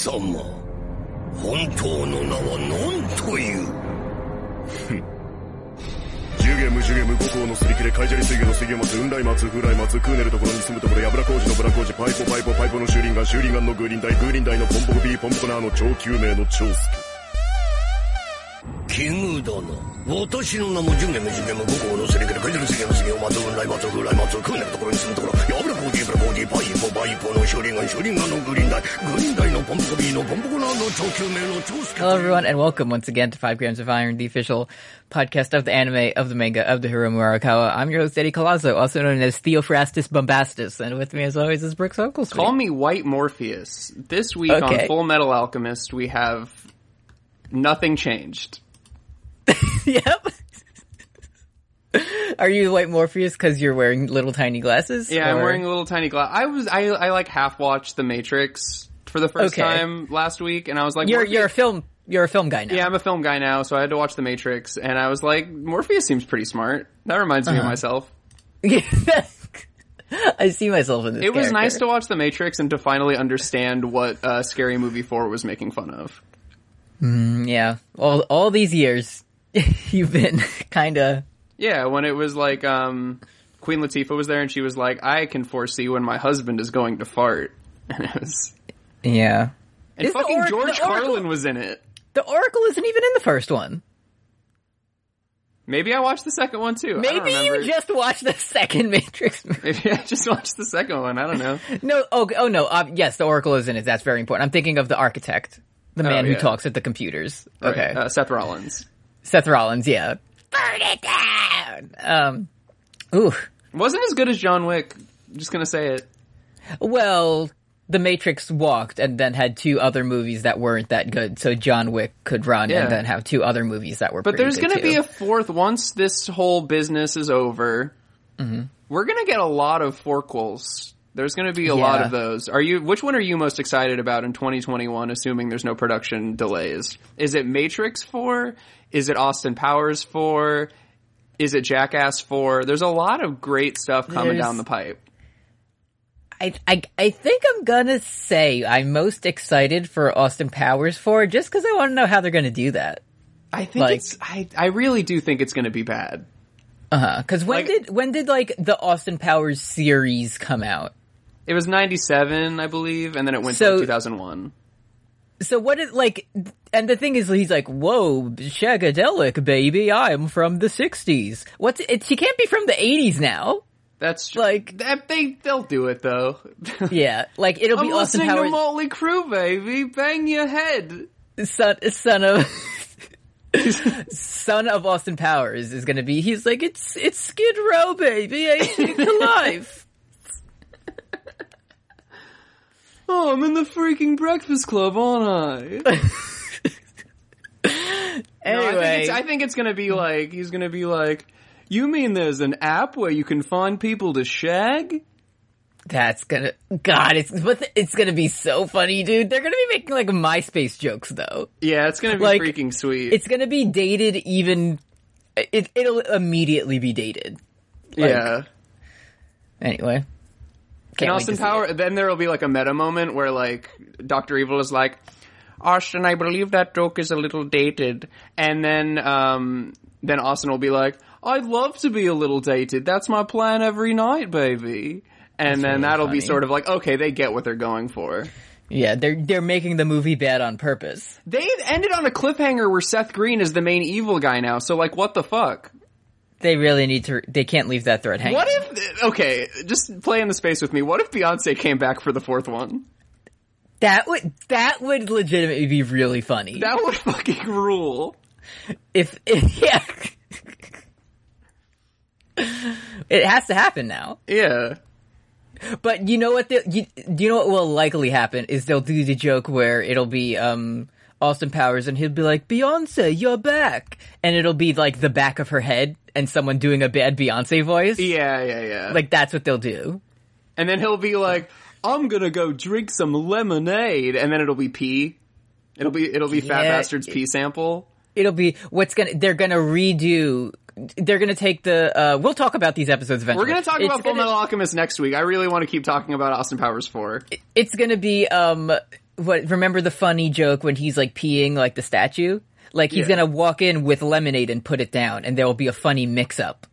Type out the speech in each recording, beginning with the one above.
様。本当の名は何という？ジュゲムジュゲム五行のすり切れカイジャリ水魚の水魚松雲来松風来松クーネルところに住むところヤブラ工事のブラ工事パイポパイポパイポのシューリンガンシューリンガンのグーリンダイグーリンダイのポンポコビーポンポコナーの超救命の長助奇遇だな私の名もジュゲムジュゲム五行のすり切れカイジャリ水魚の水魚松雲来松風来松クーネルところに住むところヤブラ工事ブラ工事パイポパイポのシューリンガンシューリンガンのグーリンダイグーリンダイのポンポコビーのポンポコナーの超救命の超助 Hello, everyone, and welcome once again to Five Grams of Iron, the official podcast of the anime, of the manga, of the Hiromu Arakawa. I'm your host, Eddie Colazo, also known as Theophrastus Bombastus, and with me, as always, is Brooks Oaklesby. Call me White Morpheus. This week Okay. on Full Metal Alchemist, we have nothing changed. yep. Are you White Morpheus because you're wearing little tiny glasses? Yeah, I'm wearing a little tiny glass. I was I I like half watched The Matrix for the first Okay. time last week, and I was like, You're Morpheus- you're a film you're a film guy now. yeah, I'm a film guy now, so I had to watch The Matrix, and I was like, Morpheus seems pretty smart. That reminds me of Uh-huh. myself. I see myself in this. It was character. nice to watch The Matrix and to finally understand what uh, Scary Movie Four was making fun of. Yeah, all all these years, you've been kind of. Yeah, when it was like um, Queen Latifah was there, and she was like, "I can foresee when my husband is going to fart," and it was. Yeah. And Is fucking George Oracle- Carlin was in it. The Oracle isn't even in the first one. Maybe I watched the second one too. Maybe you just watched the second Matrix movie. Maybe I just watched the second one. I don't know. No, oh, oh no, uh, yes, the Oracle is in it. That's very important. I'm thinking of the architect, the man who yeah. talks at the computers. Okay, uh, Seth Rollins Seth Rollins, yeah. Burn it down. Um, ooh, wasn't as good as John Wick. I'm just gonna say it. well, the Matrix walked and then had two other movies that weren't that good, so John Wick could run Yeah. and then have two other movies that were. But there's gonna be a fourth once this whole business is over. Mm-hmm. We're gonna get a lot of forquels. There's gonna be a lot of those. Are you? Which one are you most excited about in 2021? Assuming there's no production delays. Is it Matrix Four? Is it Austin Powers Four? Is it Jackass Four? There's a lot of great stuff coming There's- down the pipe. I, I, I think I'm gonna say I'm most excited for Austin Powers Four, just because I want to know how they're gonna do that. I think Like- it's. I I really do think it's gonna be bad. Uh huh. Because when Like- did when did like the Austin Powers series come out? It was 97, I believe, and then it went So- to 2001. So what is like? And the thing is, he's like, "Whoa, shagadelic, baby! I'm from the '60s. What's it? He can't be from the '80s now. That's Like- that they they'll do it though. Yeah, like it'll I'm be Austin listening to Powers, Motley Crue, baby. Bang your head. son, son of." Son of Austin Powers is gonna be. He's like, it's it's Skid Row, baby. I think to Oh, I'm in the freaking Breakfast Club, aren't I? No, I think Anyway, it's, I think it's gonna be like he's gonna be like. You mean there's an app where you can find people to shag? That's gonna, God, it's, but it's gonna be so funny, dude. They're gonna be making like MySpace jokes though. Yeah, it's gonna be Like, freaking sweet. It's gonna be dated even, it, it'll immediately be dated. yeah. Anyway. Wait Austin Power, then there will be like a meta moment where like Doctor Evil is like, Austin, I believe that joke is a little dated, and then um then Austin will be like, I'd love to be a little dated. That's my plan every night, baby. And then really that'll be sort of like, okay, they get what they're going for. Yeah, they're, they're making the movie bad on purpose. They ended on a cliffhanger where Seth Green is the main evil guy now. So like, what the fuck? They really need to, they can't leave that thread hanging. What if? Okay, just play in the space with me. What if Beyonce came back for the fourth one? That would, that would legitimately be really funny. That would fucking rule. if, if yeah. it has to happen now. Yeah. But you know what? The, you, do you know what will likely happen is they'll do the joke where it'll be um Austin Powers and he'll be like Beyonce, you're back, and it'll be like the back of her head and someone doing a bad Beyonce voice. Yeah, yeah, yeah. Like that's what they'll do. and then he'll be like, "I'm gonna go drink some lemonade," and then it'll be pee. It'll be it'll be Fat Yeah, Bastard's pee sample. It'll be what's gonna. They're gonna redo. They're gonna take the. uh We'll talk about these episodes eventually. We're gonna talk It's about Full gonna- Metal Alchemist next week. I really want to keep talking about Austin Powers four. It's gonna be um what? Remember the funny joke when he's like peeing like the statue? Like he's Yeah. gonna walk in with lemonade and put it down, and there will be a funny mix-up.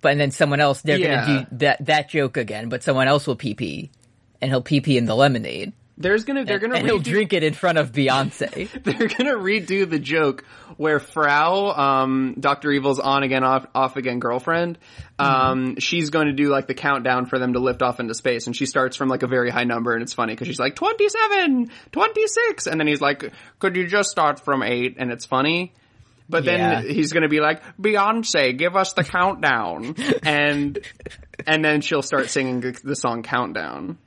But and then someone else, they're Yeah. gonna do that that joke again, but someone else will pee pee, and he'll pee pee in the lemonade, There's gonna they're gonna and he'll drink it in front of Beyonce. they're gonna redo the joke where Frau, um, Doctor Evil's on again off off again girlfriend. Um, she's going to do like the countdown for them to lift off into space, and she starts from like a very high number, and it's funny because she's like 27, 26, and then he's like, "Could you just start from eight? And it's funny. But then Yeah. he's gonna be like, Beyonce, give us the countdown, and and then she'll start singing the song Countdown.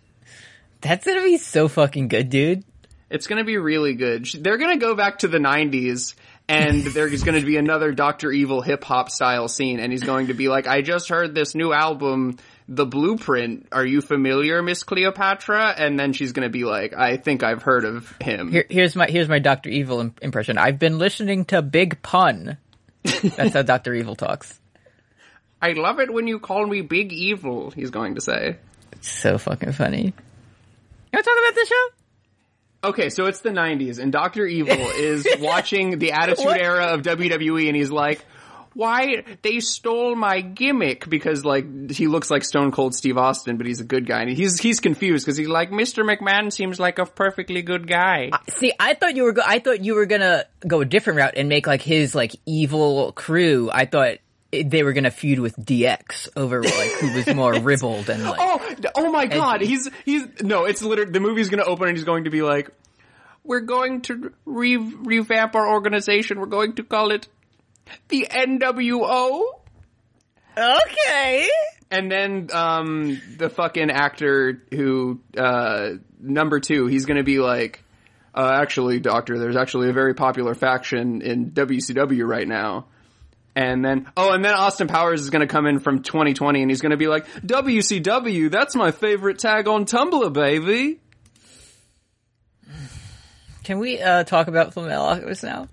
That's gonna be so fucking good, dude. It's to be really good. They're to go back to the 90s and there's going to be another Dr. Evil hip hop style scene and he's going to be like, I just heard this new album, The Blueprint. Are you familiar, Miss Cleopatra? And then she's going to be like, I think I've heard of him. Here, here's my here's my Doctor Evil im- impression. I've been listening to Big Pun. That's how Doctor Evil talks. I love it when you call me Big Evil, he's going to say. It's so fucking funny. Want to talk about this show? Okay, so it's the 90s and Dr. Evil is watching the Attitude Era of WWE and he's like, why they stole my gimmick because like he looks like Stone Cold Steve Austin, but he's a good guy and he's he's confused because he's like Mr. McMahon seems like a perfectly good guy. Uh, see, I thought you were go- I thought you were gonna go a different route and make like his like evil crew. I thought they were gonna feud with DX over like who was more ribald and like. Oh, oh my God! Edgy. He's he's no. It's literally the movie's going to open and he's going to be like, "We're going to re- revamp our organization. We're going to call it the NWO." Okay. And then um, the fucking actor who uh, number two, he's going to be like, uh, "Actually, Doctor, there's actually a very popular faction in WCW right now." And then, oh, and then Austin Powers is going to come in from 2020 and he's going to be like, WCW, that's my favorite tag on Tumblr, baby. Can we uh talk about Flamel Alchemist now?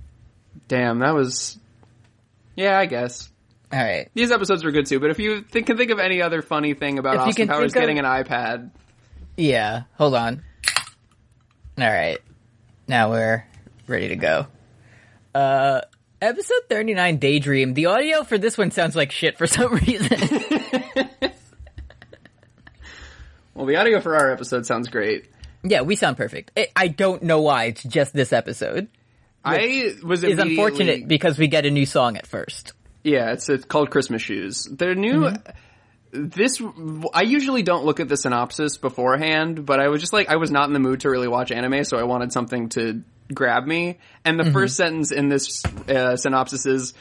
Damn, that was, yeah, I guess. All right. These episodes were good too, but if you think, can think of any other funny thing about If Austin Powers think of- getting an iPad, Yeah. Hold on. All right. Now we're ready to go. Uh, episode 39, Daydream. The audio for this one sounds like shit for some reason. well, the audio for our episode sounds great. yeah, we sound perfect. I I don't know why it's just this episode. I was It's immediately- unfortunate because we get a new song at first. Yeah, it's, it's called Christmas Shoes. They're new. Mm-hmm. This I usually don't look at the synopsis beforehand, but I was just like I was not in the mood to really watch anime, so I wanted something to grab me. And the first sentence in this uh, synopsis is.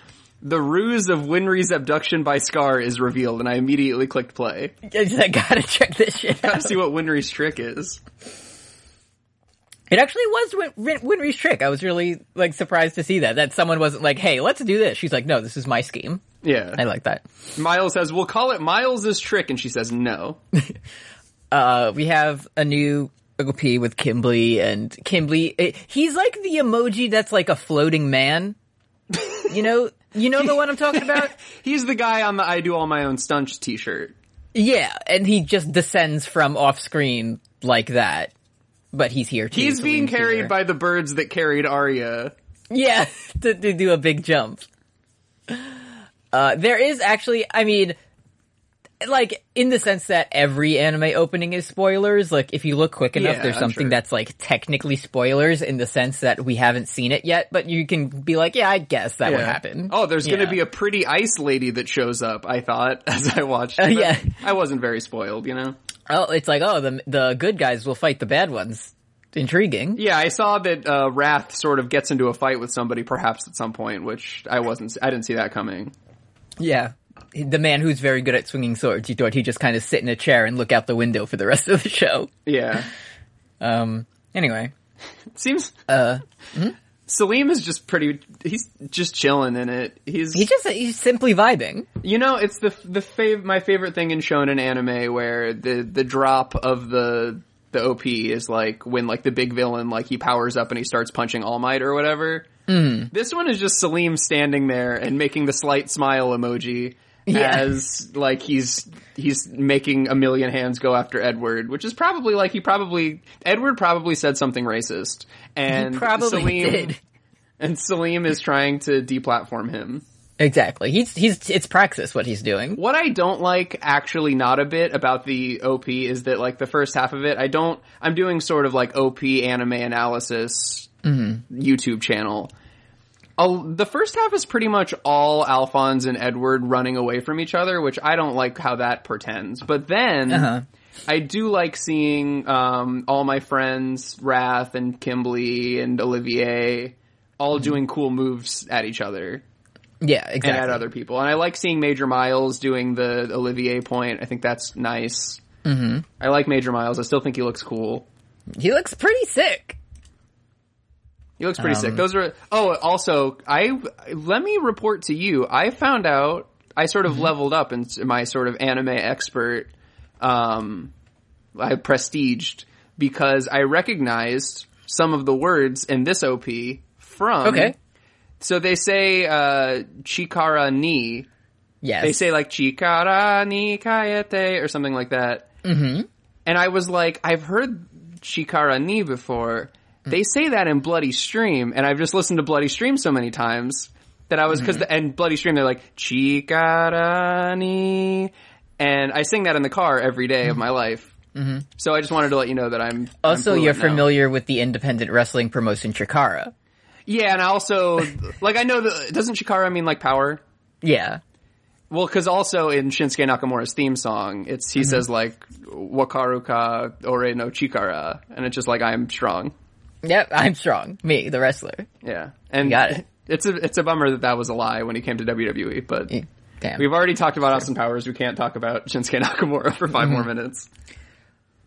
The ruse of Winry's abduction by Scar is revealed, and I immediately clicked play. I gotta check this shit Gotta see what Winry's trick is. It actually was Win- Win- Winry's trick. I was really like surprised to see that that someone wasn't like, "Hey, let's do this." She's like, "No, this is my scheme." Yeah. I like that. Miles says, we'll call it Miles's trick, and she says no. Uh, we have a new OP with Kimberly and Kimberly. eh, he's like the emoji that's like a floating man. You know, you know the one I'm talking about. He's the guy on the I do all my own stunts t-shirt. Yeah, and he just descends from off screen like that. But he's here too. He's so being carried by the birds that carried Arya. Yeah, to, to do a big jump. Uh, there is actually, I mean, like, in the sense that every anime opening is spoilers, like, if you look quick enough, Yeah, there's something sure. that's, like, technically spoilers in the sense that we haven't seen it yet, but you can be like, yeah, I guess that would happen. Oh, there's going to be a pretty ice lady that shows up. I thought as I watched. Uh, yeah. I wasn't very spoiled, you know. Oh, it's like, oh, the, the good guys will fight the bad ones. Intriguing. Yeah, I saw that uh, Wrath sort of gets into a fight with somebody, perhaps at some point, which I wasn't. I didn't see that coming. Yeah. The man who's very good at swinging swords, you thought he'd just kind of sit in a chair and look out the window for the rest of the show. Yeah, Um, anyway. seems. Uh, Selim is just pretty. He's just chilling in it. He's He's just he's simply vibing. You know, it's the the fav- my favorite thing in shonen anime where the the drop of the the OP is like when like the big villain like he powers up and he starts punching All Might or whatever. Mm. This one is just Selim standing there and making the slight smile emoji Yeah. as like he's he's making a million hands go after Edward, which is probably like he probably Edward probably said something racist, and Probably Selim, did. and Selim is trying to deplatform him. Exactly. He's he's it's praxis what he's doing. What I don't like actually not a bit about the OP is that like the first half of it, I don't, I'm doing sort of like OP anime analysis mm-hmm. YouTube channel. The first half is pretty much all Alphonse and Edward running away from each other, which I don't like how that pretends. But then Uh-huh. I do like seeing um, all my friends, Wrath and Kimberly and Olivier, all doing cool moves at each other Yeah, and exactly. at other people. And I like seeing Major Miles doing the Olivier point. I think that's nice. Mm-hmm. I like Major Miles. I still think he looks cool. He looks pretty sick. He looks pretty Um, sick. Those are. Oh, also, I let me report to you. I found out I sort Mm-hmm. of leveled up in my sort of anime expert. Um, I prestiged because I recognized some of the words in this OP from. Okay. So they say uh, Chikara ni Yes. they say like chikara ni kayete or something like that. Mm-hmm. And I was like, I've heard chikara ni before. They say that in Bloody Stream, and I've just listened to Bloody Stream so many times that I was because the and Bloody Stream they're like Chikarani, and I sing that in the car every day of my life. Mm-hmm. So I just wanted to let you know that I'm I'm also, you're now. familiar with the independent wrestling promotion Chikara. Yeah, and I also like I know that doesn't chikara mean like power? Yeah. Well, because also in Shinsuke Nakamura's theme song, it's he says like "Wakaruka ore no chikara," and it's just like I'm strong. Yep, I'm strong. Me, the wrestler. Yeah, and got it. it's a it's a bummer that that was a lie when he came to WWE. But Damn. we've already talked about Austin Powers. We can't talk about Shinsuke Nakamura for 5 more minutes.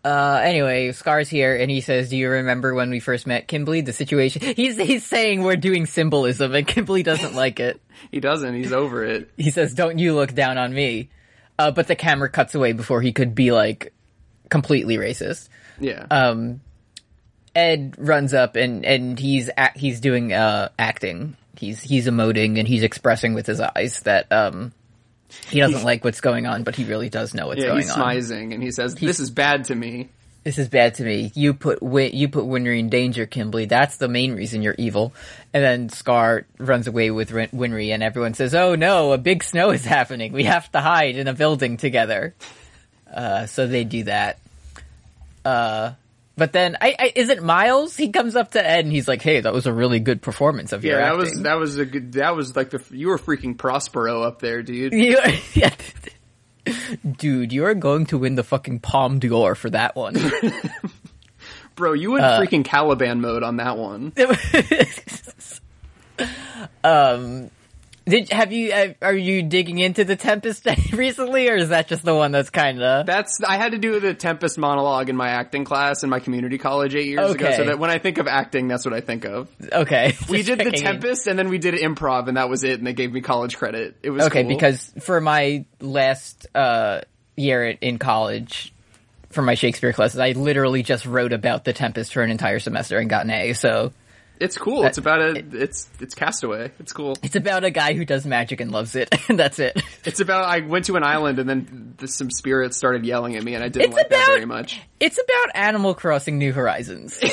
Uh, anyway, Scar's here, and he says, "Do you remember when we first met Kimberly? The situation." He's he's saying we're doing symbolism, and Kimberly doesn't like it. He doesn't. He's over it. He says, "Don't you look down on me?" Uh, but the camera cuts away before he could be like completely racist. Yeah. Um, Ed runs up and and he's act, he's doing uh acting. He's he's emoting and he's expressing with his eyes that um he doesn't like what's going on, but he really does know what's yeah, going he's on. smizing and he says, "This is bad to me." This is bad to me. You put Win- you put Winry in danger, Kimberly. That's the main reason you're evil. And then Scar runs away with Winry, and everyone says, "Oh no, a big snow is happening. We have to hide in a building together." Uh, so they do that. Uh, but then, I, I, is it Miles? He comes up to Ed and he's like, "Hey, that was a really good performance of your Yeah, that acting." was that was a good. That was like the you were freaking Prospero up there, dude. You- yeah. Dude, you are going to win the fucking Palme d'Or for that one. Bro, you went Uh, freaking Caliban mode on that one. um, did have you uh, are you digging into the Tempest recently, or is that just the one that's kind of That's I had to do the Tempest monologue in my acting class in my community college eight years ago. So that when I think of acting, that's what I think of. okay? We did the in. Tempest, and then we did improv, and that was it. And they gave me college credit. It was Okay, cool. because for my last uh, year in college, for my Shakespeare classes, I literally just wrote about the Tempest for an entire semester and got an A. So it's cool. It's about a it's it's Castaway. It's cool. it's about a guy who does magic and loves it, and that's it. It's about I went to an island, and then th- some spirits started yelling at me, and I didn't It's like that about- very much. It's about Animal Crossing New Horizons.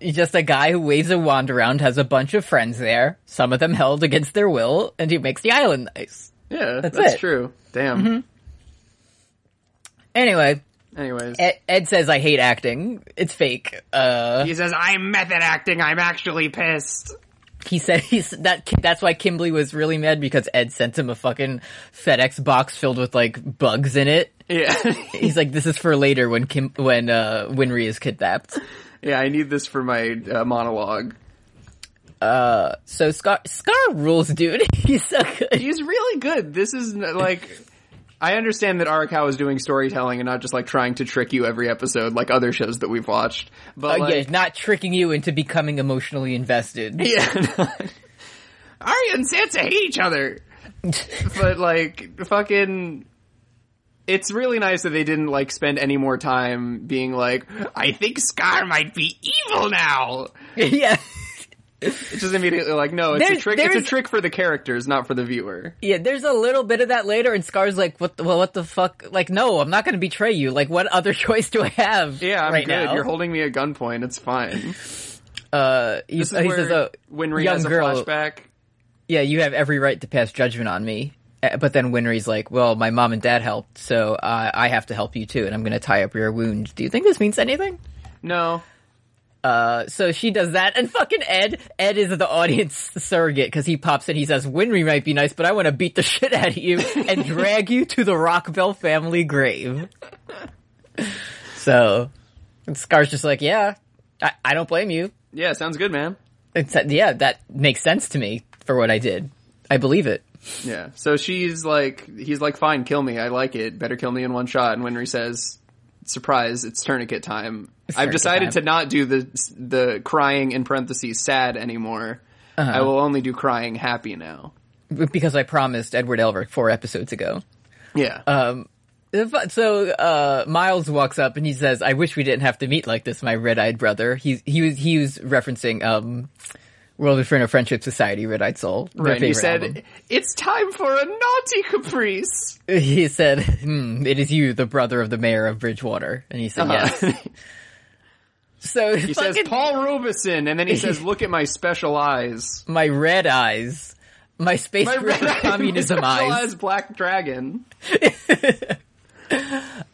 Just a guy who waves a wand around, has a bunch of friends there, some of them held against their will, and he makes the island nice. Yeah, That's that's, it. true. Damn. Mm-hmm. Anyway, Anyways, Ed, Ed says I hate acting. It's fake. Uh, he says I'm method acting. I'm actually pissed. he said he's that. That's why Kimberly was really mad because Ed sent him a fucking FedEx box filled with like bugs in it. Yeah, He's like, "This is for later when Kim when uh, Winry is kidnapped." yeah. I need this for my uh, monologue. Uh, so Scar Scar rules, dude. He's so good. He's really good. This is like. I understand that Arakawa is doing storytelling and not just like trying to trick you every episode like other shows that we've watched. But Uh, like, yeah, not tricking you into becoming emotionally invested. Yeah. Arya and Sansa hate each other. but like fucking it's really nice that they didn't like spend any more time being like, I think Scar might be evil now. yeah. It's just immediately like, no, it's There's- a trick. It's a trick for the characters, not for the viewer. Yeah, there's a little bit of that later, and Scar's like, "What? The, well, what the fuck? Like, no, I'm not going to betray you. Like, what other choice do I have? Yeah, I'm right good. now? You're holding me at gunpoint. It's fine. Uh, he, he says, "Oh, Winry young has a girl, flashback. yeah, you have every right to pass judgment on me." Uh, But then Winry's like, "Well, my mom and dad helped, so uh, I have to help you too, and I'm going to tie up your wound. Do you think this means anything?" No, Uh, so she does that, and fucking Ed, Ed is the audience surrogate because he pops in. He says, "Winry might be nice, but I want to beat the shit out of you and drag you to the Rockbell family grave." So, and Scar's just like, "Yeah, I, I don't blame you. yeah, sounds good, man. It's yeah, that makes sense to me for what I did. I believe it." Yeah. So she's like, he's like, fine, kill me. I like it. Better kill me in one shot. And Winry says, surprise, it's tourniquet time. I've decided to not do the the crying in parentheses sad anymore. Uh-huh. I will only do crying happy now. Because I promised Edward Elric four episodes ago. Yeah. Um, so uh, Miles walks up and he says, "I wish we didn't have to meet like this, my red-eyed brother." He he was he was referencing um, World Inferno Friendship Society, Red Eyed Soul. right. He said, album. it's time for a naughty caprice. he said, hmm, "It is you, the brother of the mayor of Bridgewater," and he said, "Yes." So he says, Paul Robeson, and then he says, look at my special eyes. "My red eyes, my space My red communism eyes." eyes black dragon.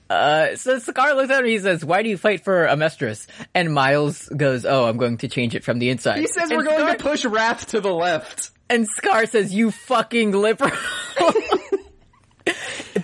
Uh, so Scar looks at him and he says, "Why do you fight for Amestris?" And Miles goes, "Oh, I'm going to change it from the inside." He says And we're going to push Wrath to the left. And Scar says, "You fucking liberal."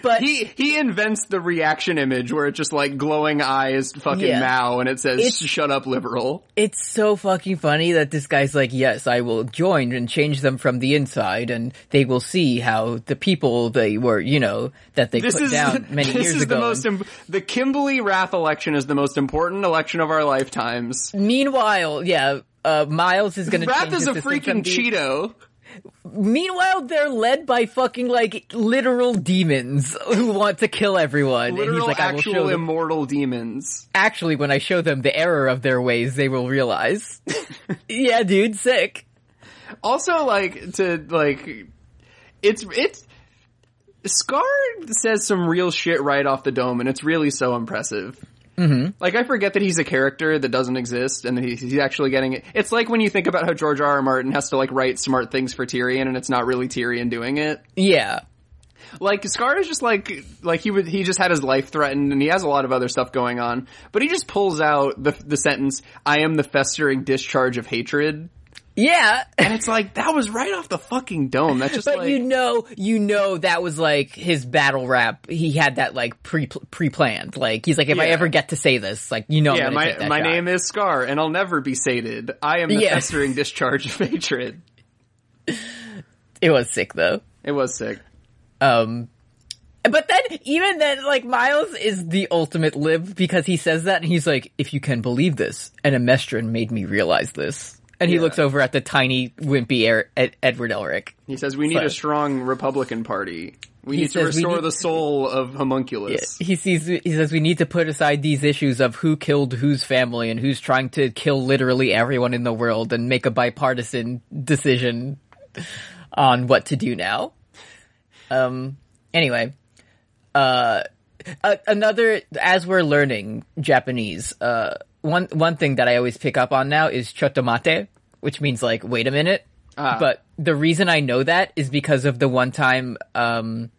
But He he invents the reaction image where it's just like glowing eyes, fucking Yeah. Mao, and it says It's- "Shut up, liberal." it's so fucking funny that this guy's like, "Yes, I will join and change them from the inside, and they will see how the people they were, you know, that they This put is down many this years is ago." the most im- the Kimberly Wrath election is the most important election of our lifetimes. Meanwhile, yeah. Uh, Miles is gonna Wrath change is a freaking Cheeto. Meanwhile, they're led by fucking like literal demons who want to kill everyone. and he's Literal, like, I will show actual, them. immortal demons. Actually, when I show them the error of their ways, they will realize. yeah, dude, sick. Also, like to like, it's it's. Scar says some real shit right off the dome, and it's really so impressive. Mm-hmm. Like I forget that he's a character that doesn't exist, and that he's, he's actually getting it. It's like when you think about how George R. R. Martin has to like write smart things for Tyrion, and it's not really Tyrion doing it. Yeah. Like Scar is just like like he would he just had his life threatened, and he has a lot of other stuff going on, but he just pulls out the the sentence, "I am the festering discharge of hatred." Yeah. And it's like that was right off the fucking dome. That's just But like you know, you know that was like his battle rap. He had that like pre pre planned. Like he's like, if I ever get to say this, like you know, yeah, my my shot. name is Scar, and I'll never be sated. I am the Yeah. festering discharge of hatred. It was sick though. It was sick. Um, but then even then, like Miles is the ultimate lib because he says that and he's like, if you can believe this, and Amestrin made me realize this. And he Yeah. looks over at the tiny, wimpy er- Ed- Edward Elric. He says we need So- a strong Republican Party. We He need to restore need- the soul of homunculus. He sees, he says we need to put aside these issues of who killed whose family and who's trying to kill literally everyone in the world and make a bipartisan decision on what to do now. Um, anyway, uh, another, as we're learning Japanese, uh, one, one thing that I always pick up on now is chotomate, which means like, wait a minute. Ah. But the reason I know that is because of the one time, um,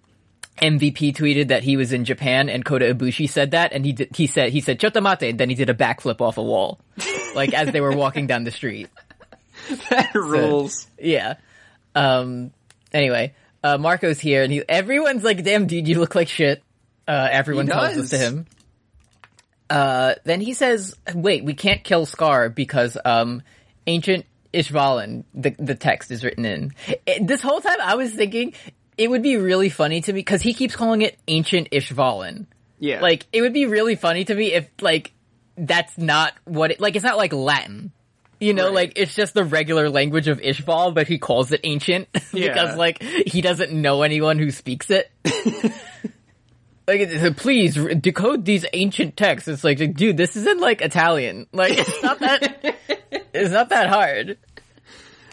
MVP tweeted that he was in Japan and Kota Ibushi said that and he did, he said, he said, chotomate, and then he did a backflip off a wall. like as they were walking down the street. that rules. Yeah. Um. Anyway, uh, Marcoh's here, and he, everyone's like, "Damn, dude, you look like shit." Uh, everyone tells this to him. Uh, then he says, "Wait, we can't kill Scar because um, ancient Ishvalan, the the text is written in." It- this whole time, I was thinking it would be really funny to me because he keeps calling it ancient Ishvalan. Yeah. Like, it would be really funny to me if like that's not what it like. It's not like Latin. You know, Right. like it's just the regular language of Ishval, but he calls it ancient Yeah. because like he doesn't know anyone who speaks it. like, it's, please re- decode these ancient texts. It's like, dude, this isn't like Italian. Like, it's not that. it's not that hard.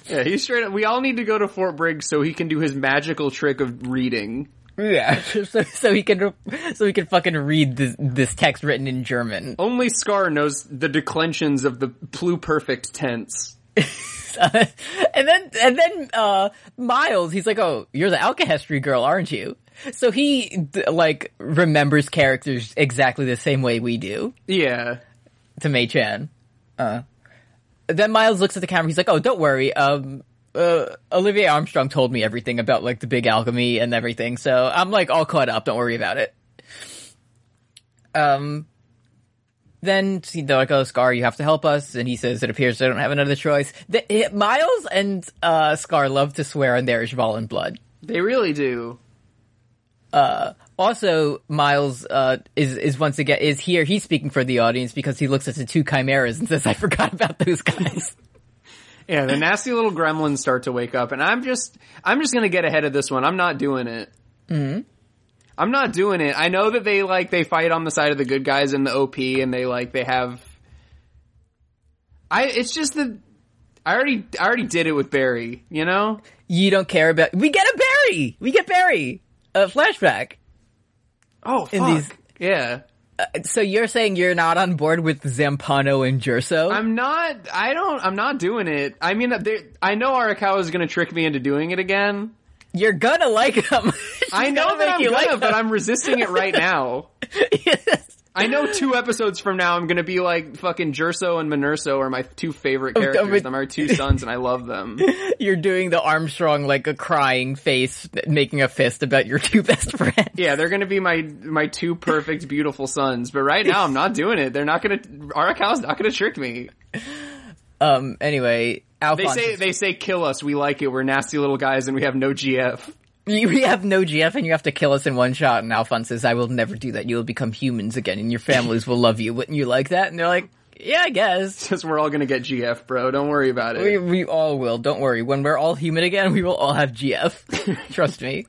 Yeah, he's straight up. We all need to go to Fort Briggs so he can do his magical trick of reading. Yeah, so, so he can so he can fucking read this, this text written in German. Only Scar knows the declensions of the pluperfect tense. and then and then uh Miles, he's like, "Oh, you're the alkahestry girl, aren't you?" So he like remembers characters exactly the same way we do Yeah. to Mei Chan. Uh, then Miles looks at the camera. He's like, "Oh, don't worry. Um, uh, Olivier Armstrong told me everything about like the big alchemy and everything, so I'm like all caught up. Don't worry about it." Um. Then they're like, "Oh, Scar, you have to help us," and he says, "It appears I don't have another choice." The, it- Miles and uh, Scar love to swear on their Ishval and blood. They really do. Also, Miles uh, is is once again is here. He's speaking for the audience because he looks at the two chimeras and says, "I forgot about those guys." Yeah, the nasty little gremlins start to wake up, and I'm just, I'm just gonna get ahead of this one. I'm not doing it. Mm-hmm. I'm not doing it. I know that they like they fight on the side of the good guys in the OP, and they like they have. I. It's just that I already, I already did it with Barry. You know. you don't care about. We get a Barry. We get Barry. A flashback. Oh fuck. In these- Yeah. Uh, so you're saying you're not on board with Zampano and Jerso? I'm not. I don't. I'm not doing it. I mean, I know Arakawa is going to trick me into doing it again. You're gonna like them. I know that I'm gonna, like but I'm resisting it right now. I know two episodes from now I'm gonna be like fucking Jerso and Minerso are my two favorite Oh, characters. but- They're my two sons and I love them. You're doing the Armstrong like a crying face, making a fist about your two best friends. Yeah, they're gonna be my my two perfect, beautiful sons. But right now I'm not doing it. They're not gonna Arakawa's not gonna trick me. Um. Anyway, They Alphonse. say they say kill us, we like it, we're nasty little guys and we have no GF. You we have no GF and you have to kill us in one shot. And Alphonse says, I will never do that. You will become humans again and your families will love you. Wouldn't you like that? And they're like, yeah, I guess. Because we're all gonna get GF, bro. Don't worry about it. We, we all will. Don't worry. When we're all human again, we will all have GF. Trust me.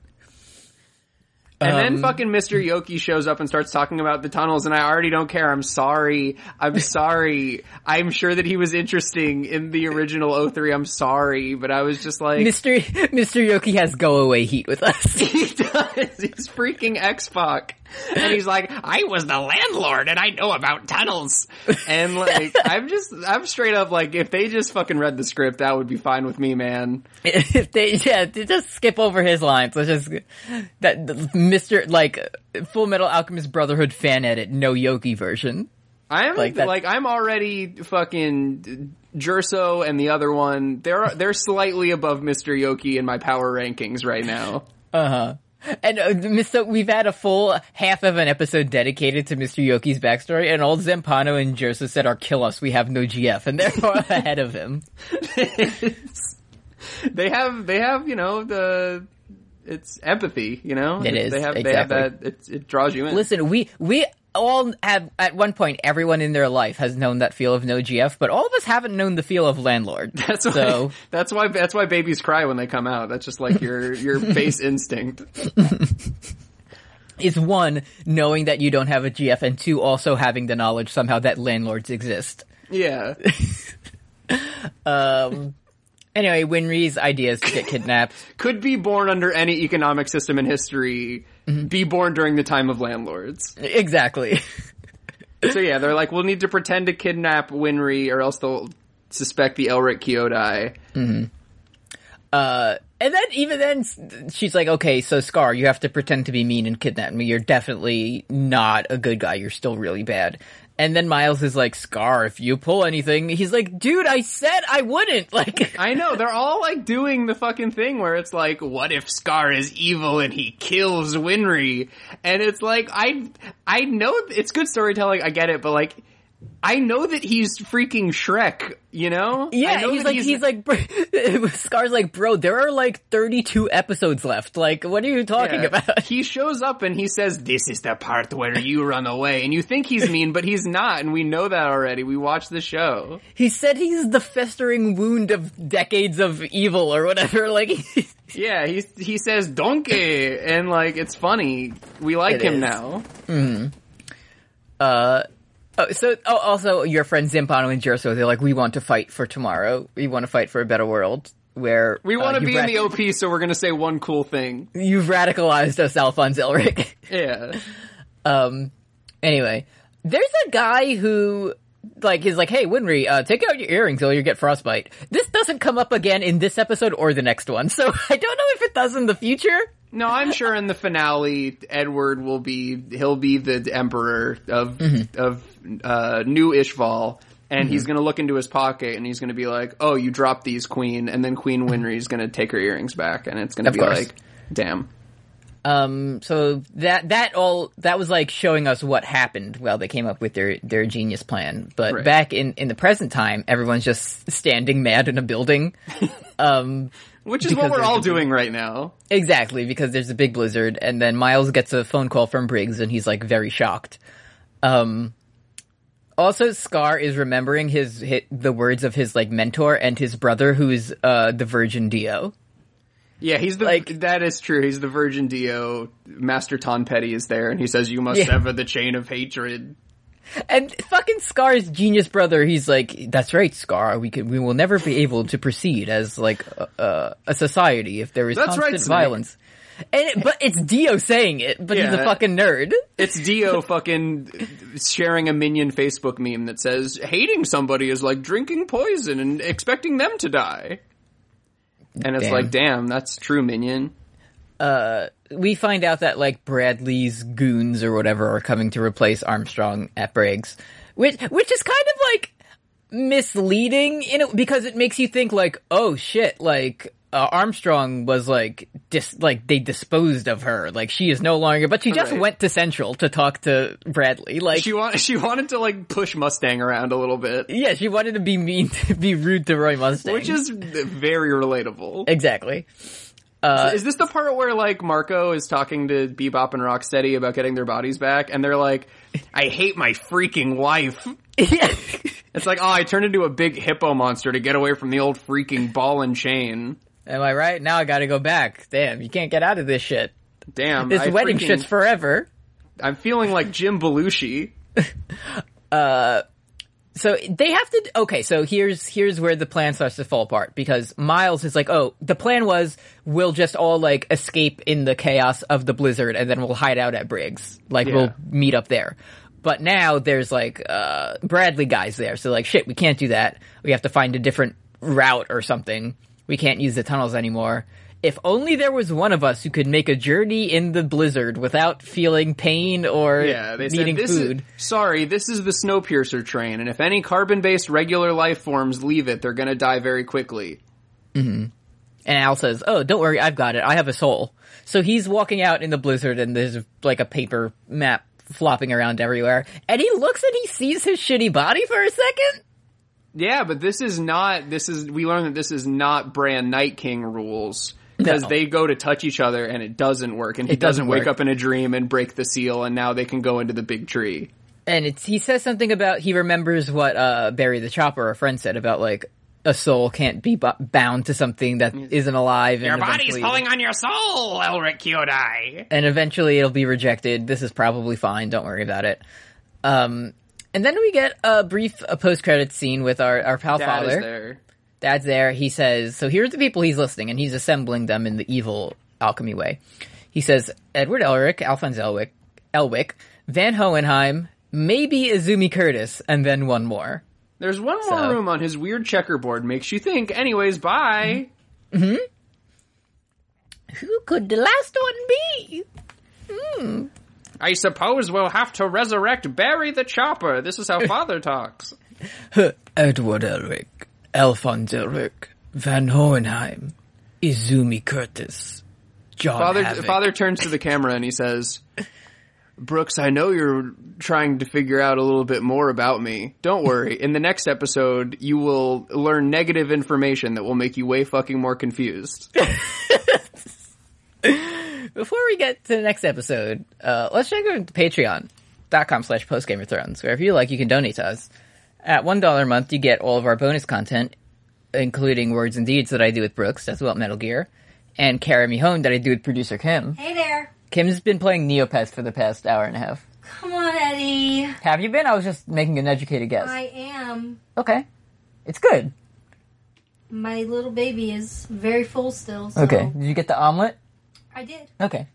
And then Um, fucking Mr. Yoki shows up and starts talking about the tunnels and I already don't care. I'm sorry. I'm sorry. I'm sure that he was interesting in the original 03. I'm sorry. But I was just like, Mr. Mr. Yoki has go away heat with us. He's freaking X-Pac. And he's like, I was the landlord and I know about tunnels. And like, I'm just, I'm straight up like, if they just fucking read the script, that would be fine with me, man. if they, yeah, just skip over his lines. Let's just, that, Mr. like, Full Metal Alchemist Brotherhood fan edit, no Yoki version. I'm Like like, I'm already fucking Jerso and the other one. They're they're slightly above Mr. Yoki in my power rankings right now. Uh-huh. And uh, Mr. We've had a full half of an episode dedicated to Mr. Yoki's backstory, and old Zampano and Jerso said, are kill us. We have no GF," and they're far ahead of him. They have they have you know the it's empathy. You know It is, They have they have that. It, it draws you in. Listen, we we all have at one point everyone in their life has known that feel of no GF, but all of us haven't known the feel of landlord. That's why. so That's why. That's why babies cry when they come out. That's just like your your base instinct. is one knowing that you don't have a GF, and two also having the knowledge somehow that landlords exist. Yeah. Um, Anyway, Winry's idea is to get kidnapped. Could be born under any economic system in history. Mm-hmm. Be born during the time of landlords. exactly. So yeah, they're like, we'll need to pretend to kidnap Winry, or else they'll suspect the Elric Kyodai. Uh, and then even then, she's like, "Okay, so Scar, you have to pretend to be mean and kidnap me. You're definitely not a good guy. You're still really bad." And then Miles is like, "Scar, if you pull anything," he's like, "Dude, I said I wouldn't." Like, I know they're all like doing the fucking thing where it's like, what if Scar is evil and he kills Winry? And it's like, I I know it's good storytelling. I get it, but like. I know that he's freaking Shrek, you know? Yeah, know he's like, he's, like, bro- Scar's like, "Bro, there are like 32 episodes left. Like, what are you talking Yeah. about?" He shows up and he says, "This is the part where you run away," and you think he's mean, but he's not, and we know that already. We watched the show. He said he's the festering wound of decades of evil or whatever. Like, Yeah, he he says "donkey," and like it's funny. We like It him is. now. Mm-hmm. Uh, Oh, so oh, also your friends Zampano and Jerso, they're like, we want to fight for tomorrow. We want to fight for a better world. where We uh, want to you've be in the OP, so we're going to say one cool thing. You've radicalized us, Alphonse Elric. Yeah. Um, anyway, there's a guy who, like, is like, hey, Winry, uh, take out your earrings or you get frostbite. This doesn't come up again in this episode or the next one, so I don't know if it does in the future. No, I'm sure in the finale, Edward will be he'll be the emperor of of uh, New Ishval, and he's going to look into his pocket and he's going to be like, "Oh, you dropped these, Queen," and then Queen Winry's going to take her earrings back, and it's going to be course. like, "Damn." Um, so that, that all, that was like showing us what happened while they came up with their, their genius plan. But Right. back in, in the present time, everyone's just standing mad in a building. um, Which is Because what we're all big- doing right now. Exactly, because there's a big blizzard, and then Miles gets a phone call from Briggs, and he's like very shocked. Um, also, Scar is remembering his, hit the words of his like mentor and his brother, who's uh the Virgin Dio. Yeah, he's the Like- that is true. He's the Virgin Dio. Master Ton Petty is there, and he says, "You must Yeah. sever the chain of hatred." And fucking Scar's genius brother, he's like, "That's right, Scar. We could, we will never be able to proceed as like a, society if there is That's constant right, violence." And it, but it's Dio saying it, but he's a fucking nerd. It's Dio fucking sharing a minion Facebook meme that says hating somebody is like drinking poison and expecting them to die. And it's Damn. like, damn, that's true, minion. We find out that like Bradley's goons or whatever are coming to replace Armstrong at Briggs, which which is kind of like misleading in it because it makes you think like, oh shit, like uh, Armstrong was like dis like they disposed of her, like she is no longer, but she just Right. went to Central to talk to Bradley, like. She want she wanted to like push Mustang around a little bit, yeah, she wanted to be mean, to be rude to Roy Mustang. which is very relatable. exactly. Uh, is this the part where like Marcoh is talking to Bebop and Rocksteady about getting their bodies back, and they're like, "I hate my freaking wife." It's like, oh, I turned into a big hippo monster to get away from the old freaking ball and chain. Am I right? Now I gotta go back. Damn, you can't get out of this shit. Damn, This I wedding freaking- shit's forever. I'm feeling like Jim Belushi. Uh, so they have to okay so here's here's where the plan starts to fall apart because miles is like oh the plan was we'll just all like escape in the chaos of the blizzard and then we'll hide out at briggs. Like Yeah. we'll meet up there. But now there's like uh bradley guys there. So like shit we can't do that. We have to find a different route or something. We can't use the tunnels anymore if only there was one of us who could make a journey in the blizzard without feeling pain or Yeah, they said needing this food is sorry, this is the Snowpiercer train, and if any carbon-based regular life forms leave it, they're gonna die very quickly. Mm-hmm. And Al says, "Oh, don't worry, I've got it. I have a soul." So he's walking out in the blizzard, and there's like a paper map flopping around everywhere. And he looks and he sees his shitty body for a second. Yeah, but this is not. This is we learned that this is not brand Night King rules because No. they go to touch each other and it doesn't work, and he It doesn't doesn't wake up in a dream and break the seal, and now they can go into the big tree. And it's he says something about he remembers what uh, Barry the Chopper, a friend, said about like a soul can't be bu- bound to something that isn't alive. Your and body's pulling on your soul, Elric Kyodai. and eventually it'll be rejected. This is probably fine. Don't worry about it. Um, and then we get a brief a post credit scene with our our pal Dad father. Dad's there. He says, so here's the people he's listing, and he's assembling them in the evil alchemy way. He says, Edward Elric, Alphonse Elwick, Elwick, Van Hohenheim, maybe Izumi Curtis, and then one more. There's one more So- room on his weird checkerboard. Makes you think. Anyways, bye. Mm-hmm. Mm-hmm. Who could the last one be? Hmm. I suppose we'll have to resurrect Barry the Chopper. This is how father talks. Edward Elric, Elric, Van Hohenheim, Izumi Curtis, John Father, Havoc. father turns to the camera and he says, Brooks, I know you're trying to figure out a little bit more about me. Don't worry. In the next episode, you will learn negative information that will make you way fucking more confused. Before we get to the next episode, uh, let's check out patreon.com slash postgameofthrones, where if you like, you can donate to us. At $1 a month, you get all of our bonus content, including words and deeds that I do with Brooks, that's about Metal Gear, and Carry Me Home that I do with producer Kim. Hey there. Kim's been playing Neopets for the past hour and a half. Come on, Eddie. Have you been? I was just making an educated guess. I am. Okay. It's good. My little baby is very full still. So Okay. Did you get the omelet? I did. Okay.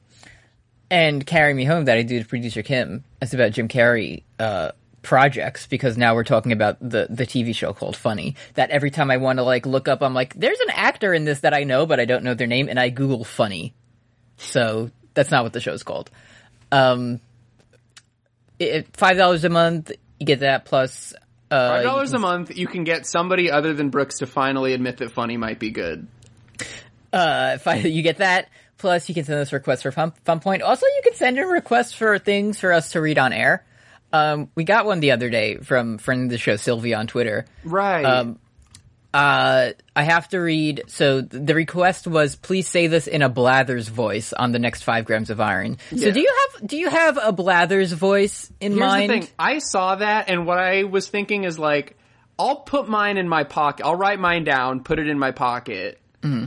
And Carry Me Home that I do to producer Kim. It's about Jim Carrey uh, projects because now we're talking about the the TV show called Funny. That every time I want to like look up, I'm like, there's an actor in this that I know, but I don't know their name, and I Google Funny. So that's not what the show's called. Um, it, five dollars a month, you get that plus. Uh, Five dollars a month, you can get somebody other than Brooks to finally admit that funny might be good. uh, fi- you get that. Plus, you can send us requests for fun, fun point. Also, you can send in requests for things for us to read on air. Um, we got one the other day from friend of the show Sylvia on Twitter. Right. Um, Uh, I have to read. So the request was, please say this in a Blathers voice on the next five grams of iron. So do you have do you have a Blathers voice in Here's mind? the thing. I saw that, and what I was thinking is like, I'll put mine in my pocket. I'll write mine down, put it in my pocket, Mm-hmm.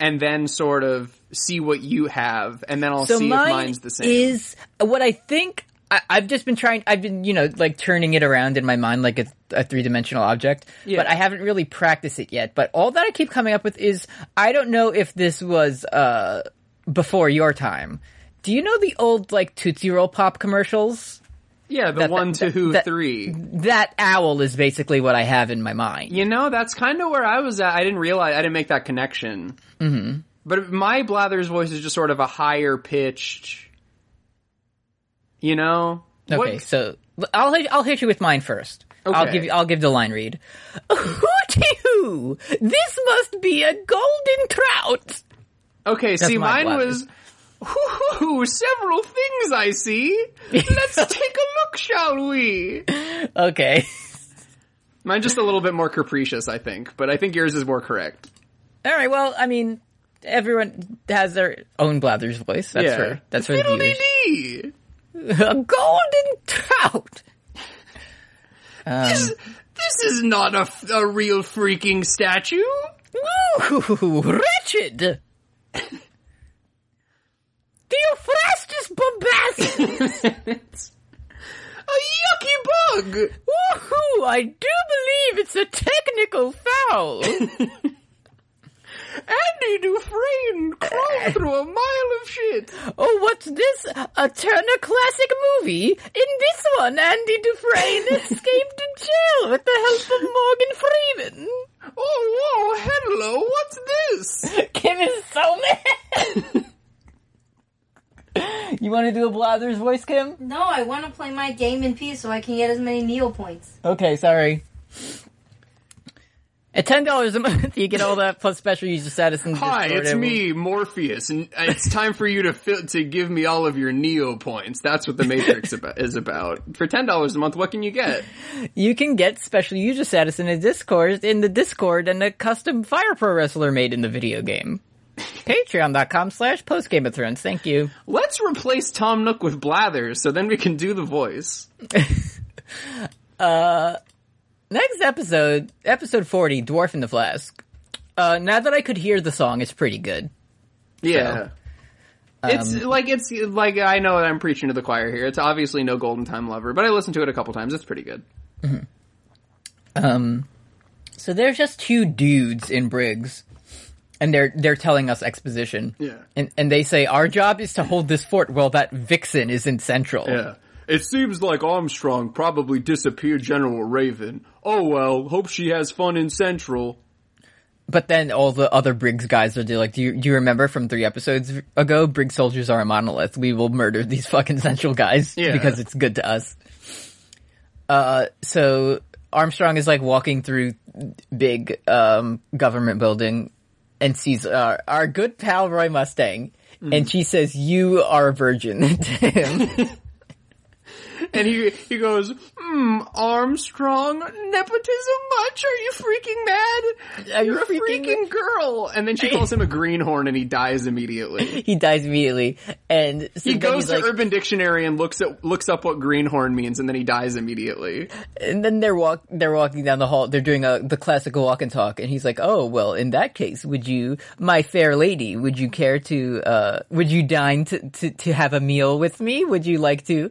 and then sort of see what you have, and then I'll so see if mine's the same. is what I think. I, I've just been trying. I've been, you know, like turning it around in my mind like it's a three dimensional object, Yeah. but I haven't really practiced it yet. But all that I keep coming up with is I don't know if this was uh before your time. Do you know the old like Tootsie Roll Pop commercials? yeah, the that- one, that- two, that- three. That owl is basically what I have in my mind. You know, that's kind of where I was at. I didn't realize I didn't make that connection. Mm-hmm. But my Blathers voice is just sort of a higher pitched. You know. Okay, What- so I'll hit- I'll hit you with mine first. Okay. I'll give you, I'll give the line read. Hooty hoo! This must be a golden trout. Okay, see, my mine Blathers. was. Ooh, several things I see. Let's take a look, shall we? Okay. Mine's just a little bit more capricious, I think, but I think yours is more correct. All right. Well, I mean, everyone has their own Blathers voice. That's yeah, for that's viewers. Fiddle-dee-dee. A golden trout. Um, this, this is not a, a real freaking statue. Ooh, wretched. Theophrastus bombastus. A yucky bug. Woohoo! I do believe it's a technical foul. Andy Dufresne crawled through a mile of shit. Oh, what's this? A Turner Classic movie? In this one, Andy Dufresne escaped in jail with the help of Morgan Freeman. Oh, whoa, hello, what's this? Kim is so mad. you want to do a Blathers voice, Kim? No, I want to play my game in peace so I can get as many Neo points. Okay, sorry. At ten dollars a month, you get all that plus special user status. And Hi, it's It me, Morpheus, and it's time for you to fi- to give me all of your Neo points. That's what the Matrix about, is about. For ten dollars a month, what can you get? You can get special user status in a Discord, in the Discord, and a custom Fire Pro wrestler made in the video game. Patreon.com slash post Game of Thrones. Thank you. Let's replace Tom Nook with Blathers, so then we can do the voice. Uh, Next episode, episode 40, Dwarf in the Flask. Uh, now that I could hear the song, it's pretty good. Yeah. it's like it's like I know I'm preaching to the choir here. It's obviously no Golden Time Lover, but I listened to it a couple times. It's pretty good. Um so there's just two dudes in Briggs, and they're they're telling us exposition. Yeah. And and they say our job is to hold this fort while that vixen is in Central. Yeah. It seems like Armstrong probably disappeared General Raven. Oh well, hope she has fun in Central. But then all the other Briggs guys are like, do you, do you remember from three episodes ago? Briggs soldiers are a monolith. We will murder these fucking Central guys Yeah. because it's good to us. Uh, so Armstrong is like walking through big, um, government building and sees, uh, our good pal Roy Mustang. And she says, you are a virgin to him. And he he goes, hmm, Armstrong, nepotism much? Are you freaking mad? Are you You're a freaking- freaking girl. And then she calls him a greenhorn and he dies immediately. he dies immediately. And so He goes to like, Urban Dictionary and looks at looks up what greenhorn means and then he dies immediately. and then they're walk they're walking down the hall. They're doing a the classical walk and talk, and he's like, "Oh well, in that case, would you, my fair lady, would you care to, uh, would you dine to to, to have a meal with me? Would you like to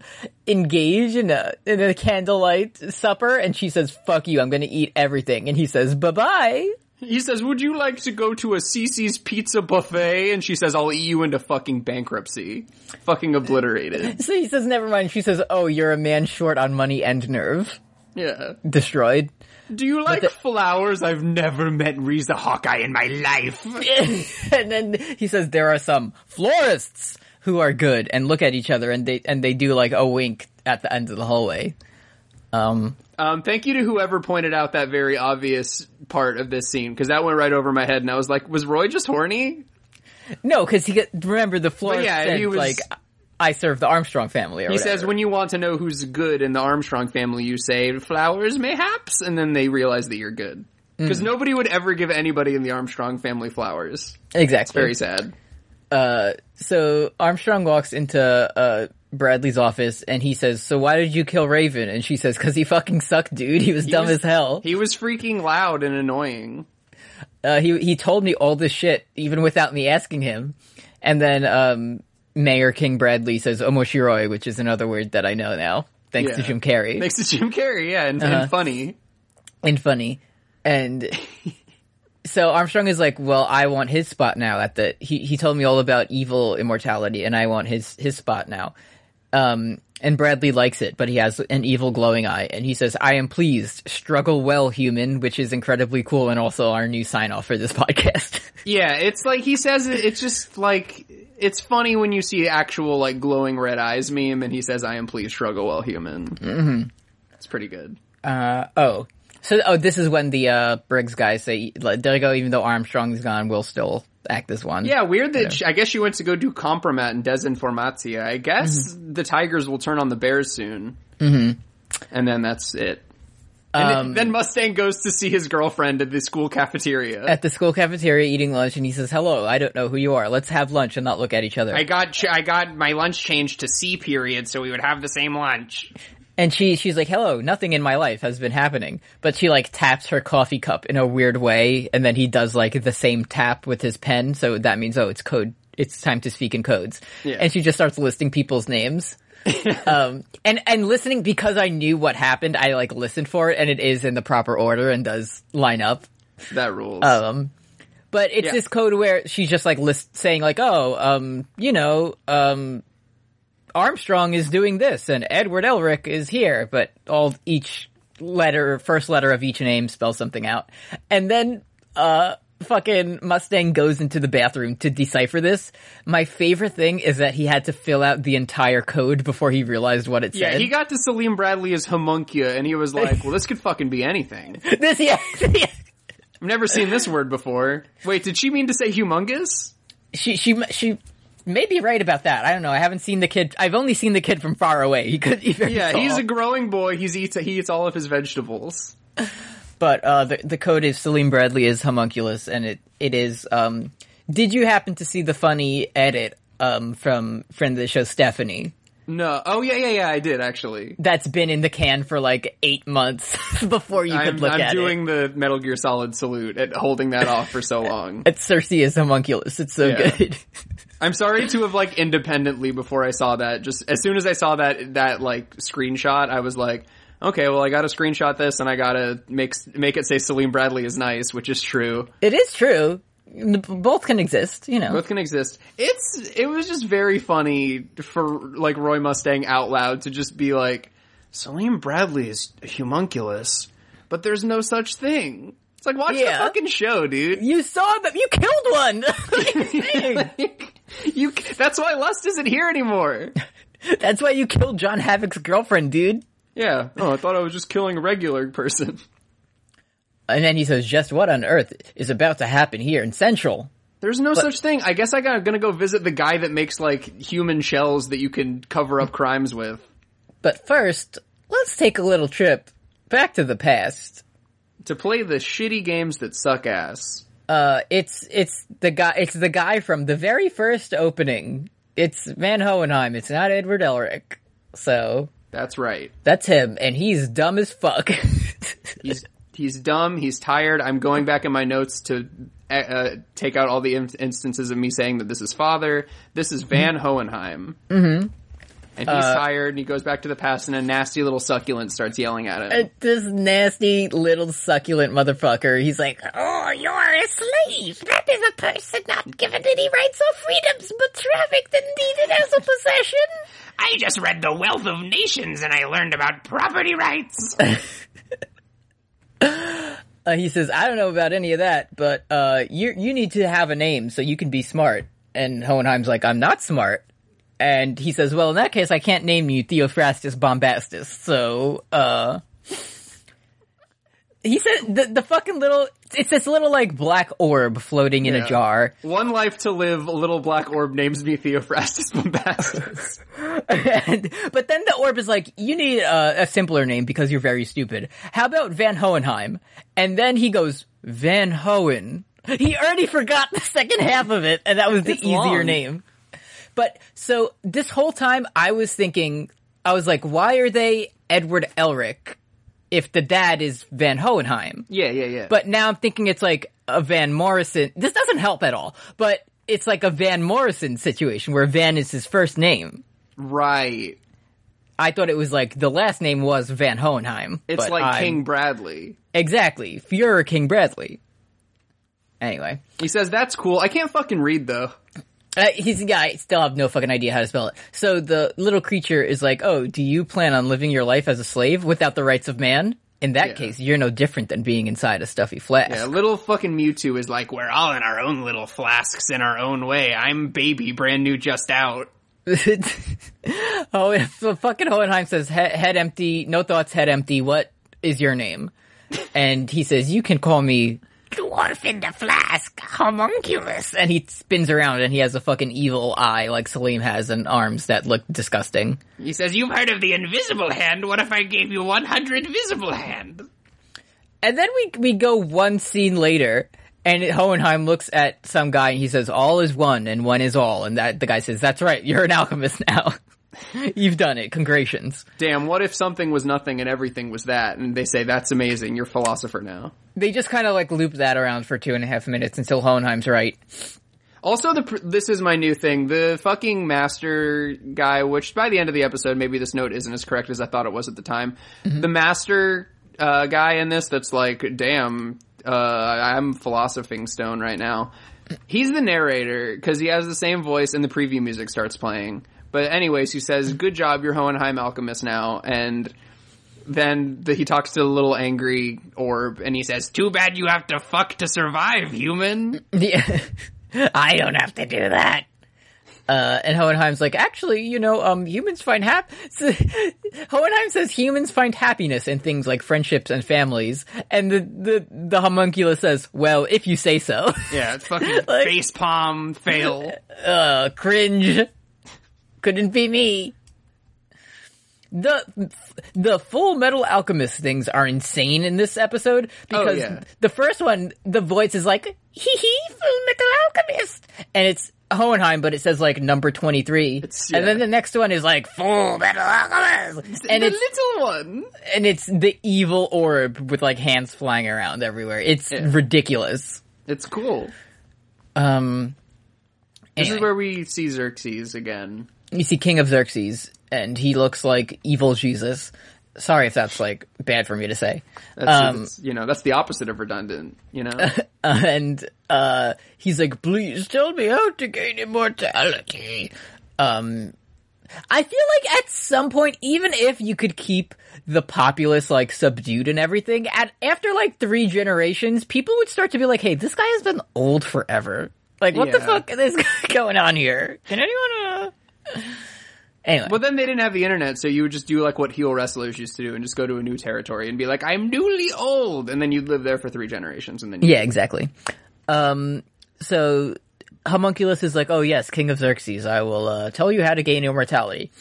engage in a in a candlelight supper?" And she says, "Fuck you, I'm going to eat everything." And he says, "Bye bye." He says, "Would you like to go to a Cici's Pizza buffet?" And she says, "I'll eat you into fucking bankruptcy, fucking obliterated." So he says, never mind. She says, oh, you're a man short on money and nerve. Yeah. Destroyed. Do you like the- flowers? I've never met Riza Hawkeye in my life. and then he says, there are some florists who are good and look at each other and they, and they do like a wink at the end of the hallway. Um, Um, thank you to whoever pointed out that very obvious part of this scene because that went right over my head, and I was like, "Was Roy just horny?" no, cause he got, remember the florist yeah, said, he was- like, I serve the Armstrong family or He whatever. says, "When you want to know who's good in the Armstrong family, you say flowers, mayhaps," and then they realize that you're good. Because nobody would ever give anybody in the Armstrong family flowers. exactly. Very sad. Uh, so Armstrong walks into uh Bradley's office and he says, "So why did you kill Raven?" And she says, "Cause he fucking sucked, dude. He was dumb was- as hell. He was freaking loud and annoying. Uh, he he told me all this shit even without me asking him." And then um, Mayor King Bradley says "omoshiroi," which is another word that I know now, thanks to Jim Carrey. Thanks to Jim Carrey, yeah, and, and funny. and funny. And so Armstrong is like, well, I want his spot now at the, he, he told me all about evil immortality and I want his, his spot now. Um, and Bradley likes it, but he has an evil glowing eye and he says, I am pleased. Struggle well, human, which is incredibly cool and also our new sign off for this podcast. Yeah, it's like he says it. It's just like it's funny when you see actual like glowing red eyes meme, and he says, "I am pleased, struggle well, human." Mm-hmm. It's pretty good. Uh, oh. So, oh, this is when the, uh, Briggs guys say, you go, even though Armstrong's gone, we'll still act as one. Yeah, weird that she, I guess she went to go do compromat and desinformatia. I guess the Tigers will turn on the Bears soon, mm-hmm. and then that's it. And then- Um, then Mustang goes to see his girlfriend at the school cafeteria. At the school cafeteria eating lunch and he says, hello, I don't know who you are. Let's have lunch and not look at each other. I got ch- I got my lunch changed to C period, so we would have the same lunch. And she she's like, "Hello, nothing in my life has been happening." But she like taps her coffee cup in a weird way, and then he does like the same tap with his pen, so that means oh, it's code. It's time to speak in codes. Yeah. And she just starts listing people's names. um and and listening because I knew what happened, I like listened for it and it is in the proper order and does line up. That rules. Um but it's Yeah. this code where she's just like list saying like, "Oh, um, you know, um Armstrong is doing this and Edward Elric is here, but all each letter, first letter of each name spells something out. And then, uh, fucking Mustang goes into the bathroom to decipher this. My favorite thing is that he had to fill out the entire code before he realized what it yeah, said. Yeah, he got to Selim Bradley as homuncula, and he was like, "Well, this could fucking be anything." this, yeah, yeah. I've never seen this word before. Wait, did she mean to say humongous? She, she, she may be right about that. I don't know. I haven't seen the kid. I've only seen the kid from far away. He could Yeah, he's a growing boy. He's eats he eats all of his vegetables. but uh, the the code is Selim Bradley is homunculus, and it it is. Um, did you happen to see the funny edit um, from friend of the show Stephanie? No. Oh yeah, yeah, yeah. I did actually. That's been in the can for like eight months before you could I'm, look I'm at doing the Metal Gear Solid salute at holding that off for so long. It's Cersei is homunculus. It's so Yeah. good. I'm sorry to have like independently before I saw that. Just as soon as I saw that that like screenshot, I was like, okay, well I got to screenshot this and I got to make make it say Selim Bradley is nice, which is true. it is true. Both can exist, you know. Both can exist. It's it was just very funny for like Roy Mustang out loud to just be like, Selim Bradley is homunculus, but there's no such thing. It's like watch Yeah. the fucking show, dude. You saw that You killed one. Dang. You that's why Lust isn't here anymore. That's why you killed John Havoc's girlfriend, dude. Yeah. Oh, I thought I was just killing a regular person. And then he says, "Just what on earth is about to happen here in Central?" There's no such thing. I guess I got gonna go visit the guy that makes like human shells that you can cover up crimes with. But first, let's take a little trip back to the past. To play the shitty games that suck ass. Uh, it's it's the guy. It's the guy from the very first opening. It's Van Hohenheim. It's not Edward Elric. So That's right. that's him, and he's dumb as fuck. He's he's dumb. He's tired. I'm going back in my notes to uh, uh, take out all the in- instances of me saying that this is father. This is Van Hohenheim. And he's tired and he goes back to the past and a nasty little succulent starts yelling at him. Uh, this nasty little succulent motherfucker. He's like, "Oh, you're a slave. That is a person not given any rights or freedoms, but trafficked and needed as a possession." I just read The Wealth of Nations and I learned about property rights. Uh, he says, "I don't know about any of that, but uh, you you need to have a name so you can be smart." And Hohenheim's like, "I'm not smart." And he says, "Well, in that case, I can't name you Theophrastus Bombastus." So, uh, he said the the fucking little it's this little like black orb floating in Yeah. a jar. One life to live, a little black orb names me Theophrastus Bombastus. and, but then the orb is like, you need a, a simpler name because you're very stupid. How about Van Hohenheim? And then he goes, Van Hohen. He already forgot the second half of it, and that was the It's easier long. name. But so this whole time I was thinking, I was like, why are they Edward Elric if the dad is Van Hohenheim? yeah, yeah, yeah. But now I'm thinking it's like a Van Morrison. This doesn't help at all, but it's like a Van Morrison situation where Van is his first name. right. I thought it was like the last name was Van Hohenheim. It's like I'm- King Bradley. Exactly. Fuhrer King Bradley. Anyway. He says, that's cool. I can't fucking read though. Uh, he's yeah. I still have no fucking idea how to spell it. So the little creature is like, "Oh, do you plan on living your life as a slave without the rights of man? In that Yeah. case, you're no different than being inside a stuffy flask." Yeah, little fucking Mewtwo is like, We're all in our own little flasks in our own way. I'm baby, brand new, just out. oh, if the fucking Hohenheim says head, head empty, no thoughts, head empty. What is your name? And he says, "You can call me Dwarf in the flask, homunculus. and he spins around and he has a fucking evil eye like Selim has and arms that look disgusting. He says, You've heard of the invisible hand. What if I gave you 100 visible hand? And then we we go one scene later and Hohenheim looks at some guy and he says all is one and one is all and that the guy says that's right you're an alchemist now. You've done it. Congratulations. Damn, what if something was nothing and everything was that? And they say, that's amazing, you're a philosopher now. They just kind of like loop that around for two and a half minutes until Hohenheim's right. Also, the this is my new thing. The fucking master guy, which by the end of the episode, maybe this note isn't as correct as I thought it was at the time. The master uh, guy in this, that's like, damn, uh, I'm philosophing stone right now. He's the narrator because he has the same voice, and the preview music starts playing. But anyways, he says, "Good job, you're Hohenheim alchemist now," and then the, he talks to the little angry orb, and he says, Too bad you have to fuck to survive, human. Yeah. I don't have to do that. Uh, and Hohenheim's like, actually, you know, um, humans find hap. Hohenheim says humans find happiness in things like friendships and families, and the the the homunculus says, well, if you say so. "Yeah, it's fucking Like- face palm fail." uh, cringe. Couldn't be me. The the Full Metal Alchemist things are insane in this episode because yeah. the first one, the voice is like hee hee Full Metal Alchemist, and it's Hohenheim, but it says like number twenty three, It's- and then the next one is like Full Metal Alchemist, and the it's little one. and it's the evil orb with like hands flying around everywhere. It's Yeah. ridiculous. It's cool. Um, This is where we see Xerxes again. You see King of Xerxes, and he looks like evil Jesus. Sorry if that's like bad for me to say. That's, Um, you know, that's the opposite of redundant. You know, Uh, and uh, he's like, "Please tell me how to gain immortality." Um, I feel like at some point, even if you could keep the populace like subdued and everything, at after like three generations, people would start to be like, "Hey, this guy has been old forever. Like, what the fuck is going on here? Can anyone?" Anyway, but then they didn't have the internet, so you would just do like what heel wrestlers used to do, and just go to a new territory and be like, "I'm newly old," and then you'd live there for three generations, and then Yeah, exactly. Um, so Homunculus is like, "Oh yes, King of Xerxes, I will uh, tell you how to gain immortality."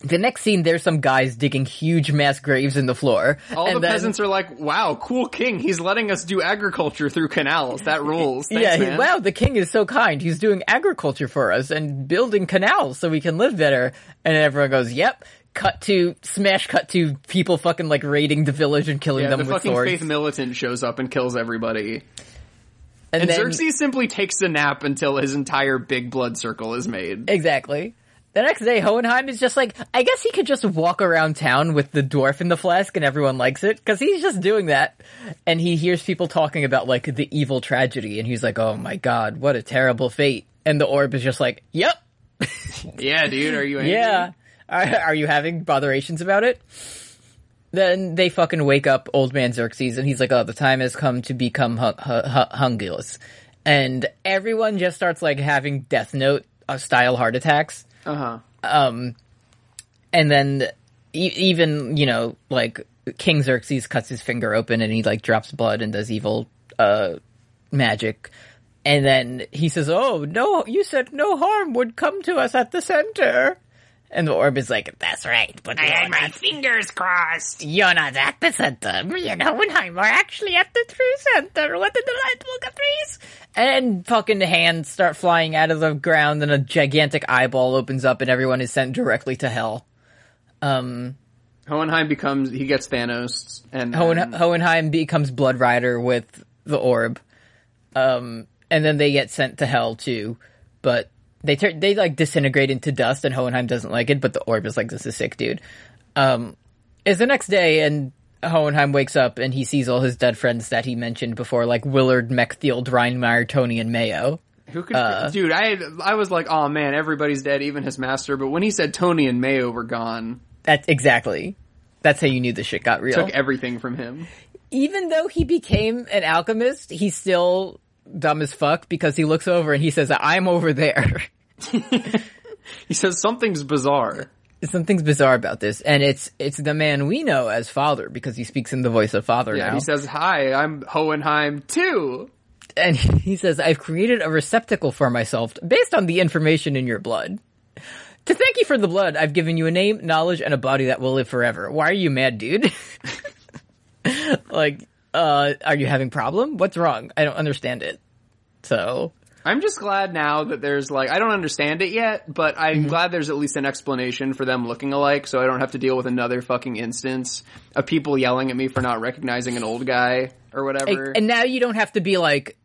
The next scene, there's some guys digging huge mass graves in the floor, all and the then- peasants are like, "Wow, cool king! He's letting us do agriculture through canals. That rules." Thanks, yeah, he- wow, the king is so kind. He's doing agriculture for us and building canals so we can live better. And everyone goes, "Yep." Cut to smash. Cut to people fucking like raiding the village and killing Yeah, them the with fucking swords. faith militant shows up and kills everybody. and And then, Xerxes simply takes a nap until his entire big blood circle is made. Exactly. The next day, Hohenheim is just like, I guess he could just walk around town with the dwarf in the flask and everyone likes it, because he's just doing that. And he hears people talking about, like, the evil tragedy, and he's like, oh my god, what a terrible fate. And the orb is just like, yep, Yeah, dude, are you angry? yeah. Are, are you having botherations about it? Then they fucking wake up old man Xerxes and he's like, oh, the time has come to become hu- hu- hu- hungulus. And everyone just starts like having Death Note uh, style heart attacks. Uh-huh. Um, and then e- even, you know, like King Xerxes cuts his finger open and he like drops blood and does evil, uh, magic. And then he says, oh, no, you said no harm would come to us at the center. And the orb is like, that's right, but I you're had my fingers crossed. you're not at the center. Me and Hohenheim are actually at the true center. What a delightful caprice. And fucking hands start flying out of the ground and a gigantic eyeball opens up and everyone is sent directly to hell. Um, Hohenheim becomes he gets Thanos and Hohen, then- Hohenheim becomes Blood Rider with the orb. Um, and then they get sent to hell too. But they turn, they like disintegrate into dust and Hohenheim doesn't like it, but the orb is like, this is sick, dude. Um, it's the next day and Hohenheim wakes up and he sees all his dead friends that he mentioned before, like Willard, Mechfield, Reinmeyer, Tony, and Mayo. Who could, Uh, dude? I I was like, oh man, everybody's dead, even his master. But when he said Tony and Mayo were gone, That's exactly. That's how you knew the shit got real. took everything from him. even though he became an alchemist, he still dumb as fuck because he looks over and he says, I'm over there. He says something's bizarre. Something's bizarre about this, and it's it's the man we know as father because he speaks in the voice of father Yeah, now. he says, "Hi, I'm Hohenheim too." and he says, I've created a receptacle for myself based on the information in your blood. To thank you for the blood, I've given you a name, knowledge, and a body that will live forever. Why are you mad, dude? like, uh, are you having problem? What's wrong? I don't understand it. So, I'm just glad now that there's like I don't understand it yet, but I'm Mm-hmm. glad there's at least an explanation for them looking alike, so I don't have to deal with another fucking instance of people yelling at me for not recognizing an old guy or whatever. and now you don't have to be like,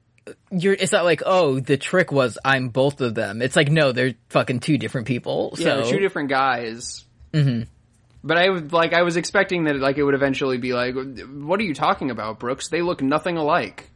you're, it's not like, oh, the trick was I'm both of them. It's like, no, they're fucking two different people. yeah, so, they're two different guys. Mm-hmm. But I would like I was expecting that like it would eventually be like, what are you talking about, Brooks? They look nothing alike,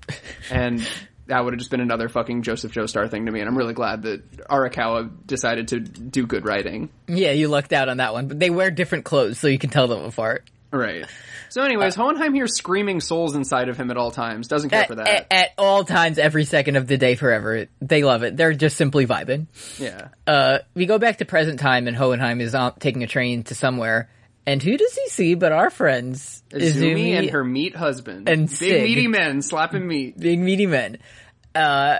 and that would have just been another fucking Joseph Joestar thing to me. And I'm really glad that Arakawa decided to do good writing. yeah, you lucked out on that one. But they wear different clothes, so you can tell them apart. Right. So, anyways, Hohenheim hears screaming souls inside of him at all times. Doesn't care at, for that. At, at all times, every second of the day, forever. They love it. They're just simply vibing. yeah. Uh, we go back to present time, and Hohenheim is on, taking a train to somewhere. And who does he see but our friends Izumi and her meat husband. and Big Sid. meaty men slapping meat. big meaty men. Uh,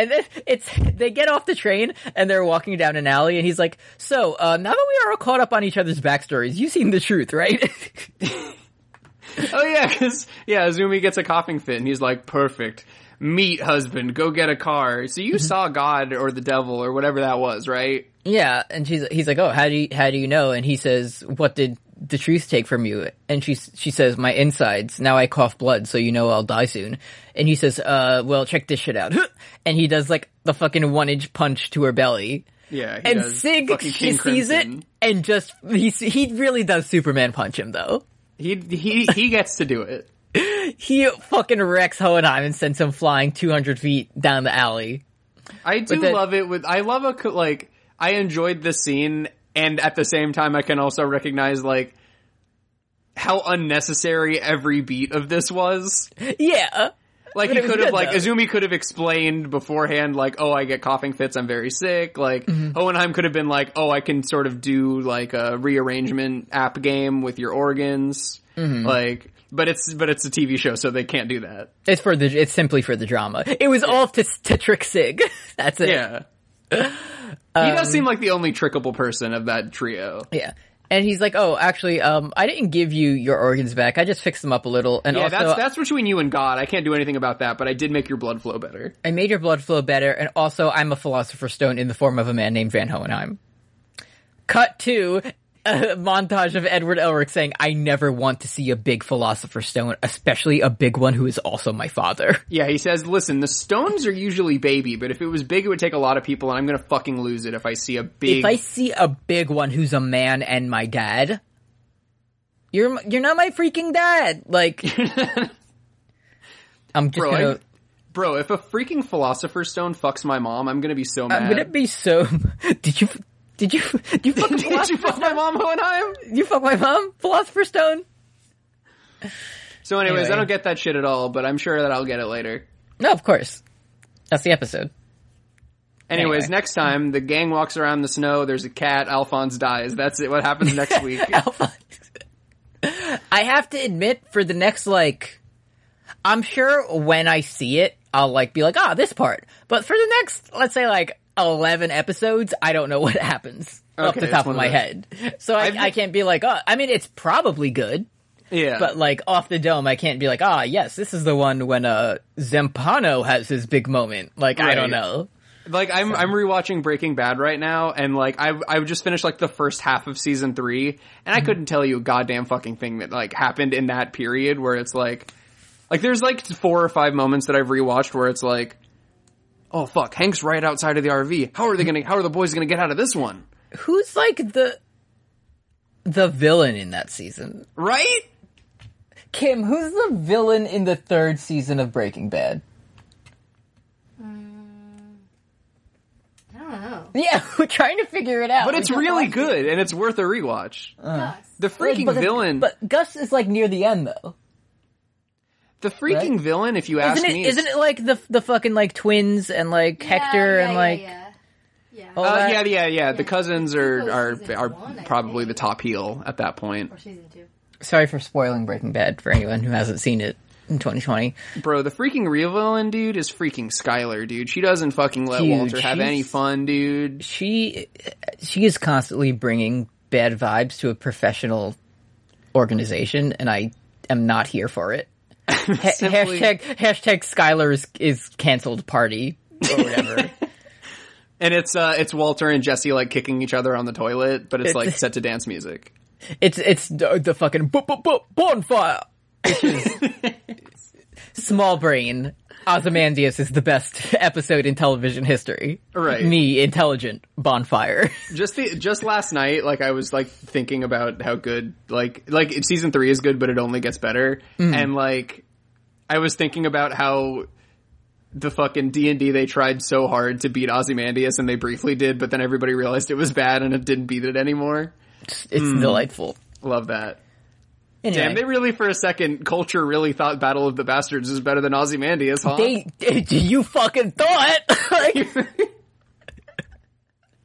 and then it's they get off the train and they're walking down an alley, and he's like, "So uh, now that we are all caught up on each other's backstories, you've seen the truth, right?" Oh yeah, because yeah, Izumi gets a coughing fit and he's like, "Perfect, meat husband, go get a car." So you saw God or the devil or whatever that was, right? Yeah, and she's he's like, "Oh, how do you how do you know?" And he says, "What did the truth take from you?" And she she says, "My insides. Now I cough blood, so you know I'll die soon." And he says, "Uh, well, check this shit out." and he does like the fucking one inch punch to her belly. Yeah, he And does Sig she sees it and just he he really does Superman punch him though. He he he gets to do it. He fucking wrecks Hohenheim and sends him flying 200 feet down the alley. I do then- love it with I love a like I enjoyed the scene and at the same time I can also recognize like how unnecessary every beat of this was. Yeah. Like he could have like though. Izumi could have explained beforehand like oh I get coughing fits I'm very sick like Mm-hmm. Hohenheim could have been like oh I can sort of do like a rearrangement app game with your organs Mm-hmm. like but it's but it's a TV show so they can't do that It's for the it's simply for the drama. It was all to to trick Sig. That's it. yeah he Um, does seem like the only trickable person of that trio Yeah. And he's like, "Oh, actually, um, I didn't give you your organs back. I just fixed them up a little, and yeah also that's that's between you and God I can't do anything about that but I did make your blood flow better I made your blood flow better, and also I'm a philosopher's stone in the form of a man named Van Hohenheim." Cut to a montage of Edward Elric saying, "I never want to see a big philosopher's stone, especially a big one who is also my father." Yeah, he says, listen, the stones are usually baby, but if it was big, it would take a lot of people, and I'm gonna fucking lose it if I see a big. If I see a big one who's a man and my dad, you're you're not my freaking dad. Like, I'm just Bro, gonna. I- Bro, if a freaking philosopher's stone fucks my mom, I'm gonna be so uh, mad. I'm gonna be so. Did you? Did you? Did you fuck, Did you fuck my mom, Hohenheim? you fuck my mom? Philosopher's stone? So anyways, Anyway. I don't get that shit at all, but I'm sure that I'll get it later. No, of course. That's the episode. Anyways, Anyway. next time the gang walks around the snow, there's a cat, Alphonse dies. That's it. What happens next week? Alphonse. I have to admit, for the next like, I'm sure when I see it, I'll like be like, ah, this part. But for the next, let's say like eleven episodes, I don't know what happens off the top of my head. So I, I've- can't be like, oh, I mean, it's probably good, yeah. but like off the dome, I can't be like, ah, yes, this is the one when uh Zampano has his big moment. Like I don't know. Like I'm I'm rewatching Breaking Bad right now, and like I've I've just finished like the first half of season three, and Mm-hmm. I couldn't tell you a goddamn fucking thing that like happened in that period where it's like, like there's like four or five moments that I've rewatched where it's like, oh fuck, Hank's right outside of the RV. How are they gonna? How are the boys gonna get out of this one? Who's like the the villain in that season? Right? Kim, who's the villain in the third season of Breaking Bad? Mm, I don't know. Yeah, we're trying to figure it out. But We it's just really watched good, and it's worth a rewatch. Uh. Gus. The it. freaking But- villain, But Gus is like near the end though. The freaking right? villain. If you ask Isn't it? me, Isn't it like the the fucking like twins and like Hector yeah, and yeah, like yeah, yeah. all Uh, that? yeah, yeah, yeah. The cousins are Season are one, are probably think. the top heel at that point. Or season two. Sorry for spoiling Breaking Bad for anyone who hasn't seen it in 2020. Bro, the freaking real villain, dude, is freaking Skylar, dude. She doesn't fucking let Dude, Walter have any fun, dude. She she is constantly bringing bad vibes to a professional organization, and I am not here for it. Ha- Simply- hashtag hashtag Skylar is, is canceled party or whatever. And it's uh it's Walter and Jesse like kicking each other on the toilet, but it's, It's- like set to dance music. it's it's the, the fucking bonfire. Which is small brain. Ozymandias is the best episode in television history. Right. Me, intelligent bonfire. Just the just last night, like I was like thinking about how good like like season three is good, but it only gets better. Mm. And like I was thinking about how the fucking D and D they tried so hard to beat Ozymandias and they briefly did, but then everybody realized it was bad and it didn't beat it anymore. It's hmm. delightful. Love that. Anyway, Damn, they really for a second culture really thought Battle of the Bastards is better than Ozymandias, huh? they, you fucking thought. like,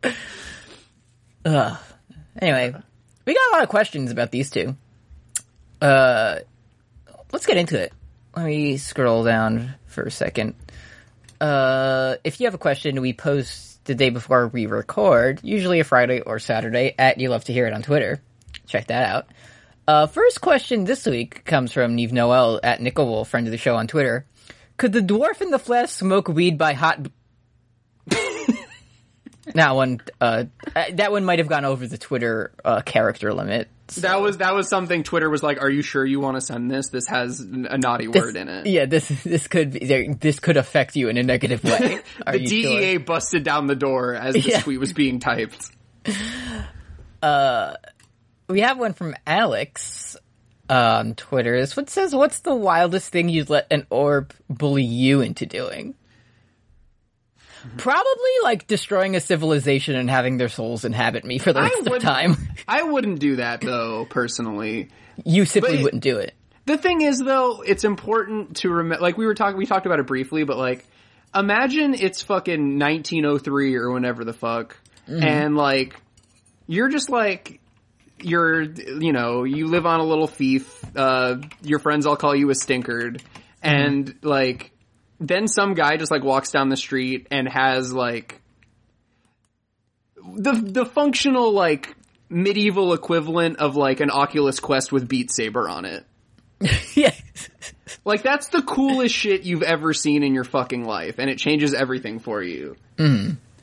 Ugh. Anyway, we got a lot of questions about these two. Uh, let's get into it. Let me scroll down for a second. Uh, if you have a question, we post the day before we record, usually a Friday or Saturday, at You Love to Hear It on Twitter. Check that out. Uh, first question this week comes from Neve Noel at Nickelwolf, friend of the show on Twitter. Could the dwarf in the flesh smoke weed by hot? That one, uh, uh, that one might have gone over the Twitter uh, character limit. that was that was something Twitter was like, "Are you sure you want to send this? This has a naughty word in it." Yeah, this this could be this could affect you in a negative way. Are the DEA sure? busted down the door as the Yeah. tweet was being typed. We have one from Alex on Twitter. This one says, "What's the wildest thing you'd let an orb bully you into doing?" Mm-hmm. Probably like destroying a civilization and having their souls inhabit me for the rest of time. I wouldn't do that though, personally. You simply But- wouldn't do it. The thing is though, it's important to remember, like we were talking, we talked about it briefly, but like, imagine it's fucking 1903 or whenever the fuck, mm-hmm. and like, you're just like, you're, you know, you live on a little fief, uh, your friends all call you a stinkered, and like, then some guy just like walks down the street and has like, the, the functional like, medieval equivalent of like an Oculus Quest with Beat Saber on it. yeah. Like that's the coolest shit you've ever seen in your fucking life, and it changes everything for you.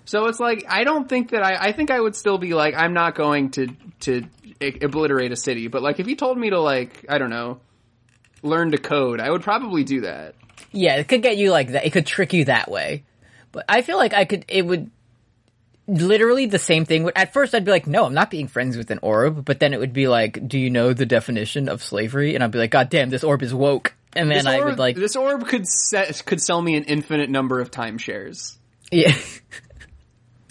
So it's like I don't think that I. I think I would still be like I'm not going to to obliterate a city, but like if you told me to like I don't know learn to code, I would probably do that. Yeah, it could get you like that. It could trick you that way. But I feel like I could, it would, literally the same thing. would At first I'd be like, no, I'm not being friends with an orb. But then it would be like, do you know the definition of slavery? And I'd be like, god damn, this orb is woke. And then This I would like, this orb could set, could sell me an infinite number of timeshares. yeah.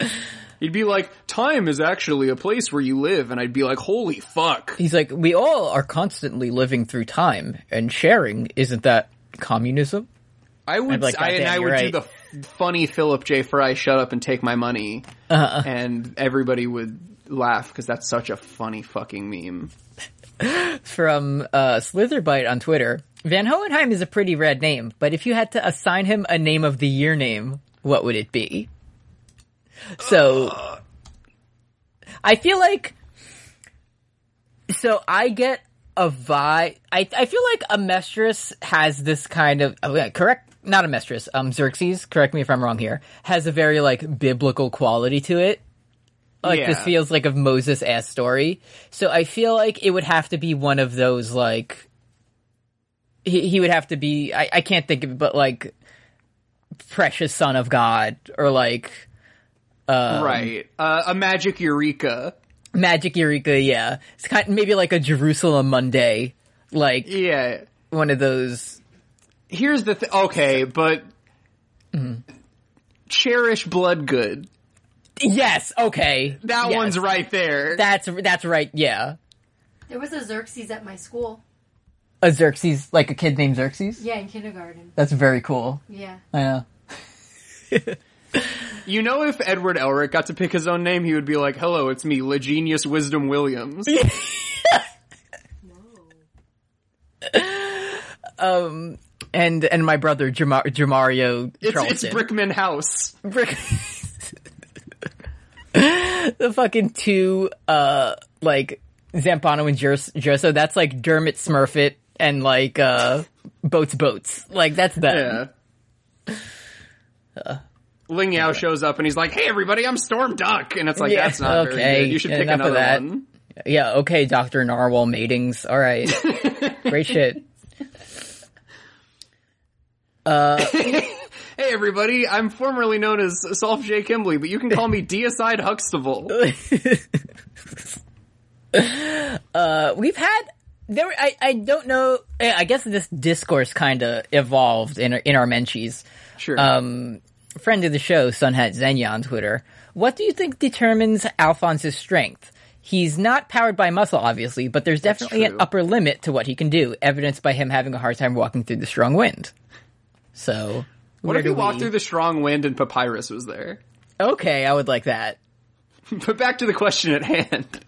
He'd be like, "Time is actually a place where you live," and I'd be like, "Holy fuck!" He's like, we all are constantly living through time and sharing. Isn't that communism? I would, like, I, and I would do the funny Philip J. Fry, "Shut up and take my money," Uh-uh. and everybody would laugh because that's such a funny fucking meme. from uh, Slitherbite on Twitter. Van Hohenheim is a pretty rad name, but if you had to assign him a name of the year name, what would it be? So, I feel like, so I get a vibe. I I feel like a Amestris has this kind of oh, yeah, correct, not Amestris. Um, Xerxes. Correct me if I'm wrong here. Has a very like biblical quality to it like this feels like a Moses ass story. So I feel like it would have to be one of those like he, he would have to be I, I can't think of it, but like precious son of God or like Um, right, uh, a magic eureka. magic Eureka, yeah. It's kind of maybe like a Jerusalem Monday, like Yeah. one of those Here's the th- okay, but Mm-hmm. cherish Bloodgood. Yes, okay. That Yes. one's right there. That's that's right, yeah. There was a Xerxes at my school. A Xerxes, like a kid named Xerxes? Yeah, in kindergarten. That's very cool. Yeah. I know. you know, if Edward Elric got to pick his own name, he would be like, "Hello, it's me, Legenius Wisdom Williams." um, and and my brother Jamar- Jamario It's, Charlton. it's Brickman House. Brick- the fucking two uh like Zampano and Jers- Jerso. That's like Dermot Smurfit and like uh Boats Boats. Like that's them. Yeah. Ling Yao shows up and he's like, "Hey, everybody, I'm Storm Duck," and it's like, Yeah, "That's not very good. You should pick enough another that. one." Yeah, okay, Doctor Narwhal matings. All right, great shit. Hey, everybody, I'm formerly known as Solf J. Kimbley, but you can call me Deicide Huxtable. Uh, we've had there. I I don't know. eh, I guess this discourse kind of evolved in our, in our menchies. Sure. um, friend of the show, Sunhat Zenya on Twitter. What do you think determines Alphonse's strength? He's not powered by muscle, obviously, but there's definitely an upper limit to what he can do, evidenced by him having a hard time walking through the strong wind. So, what if you do walked through the strong wind and Papyrus was there? Okay, I would like that. But back to the question at hand.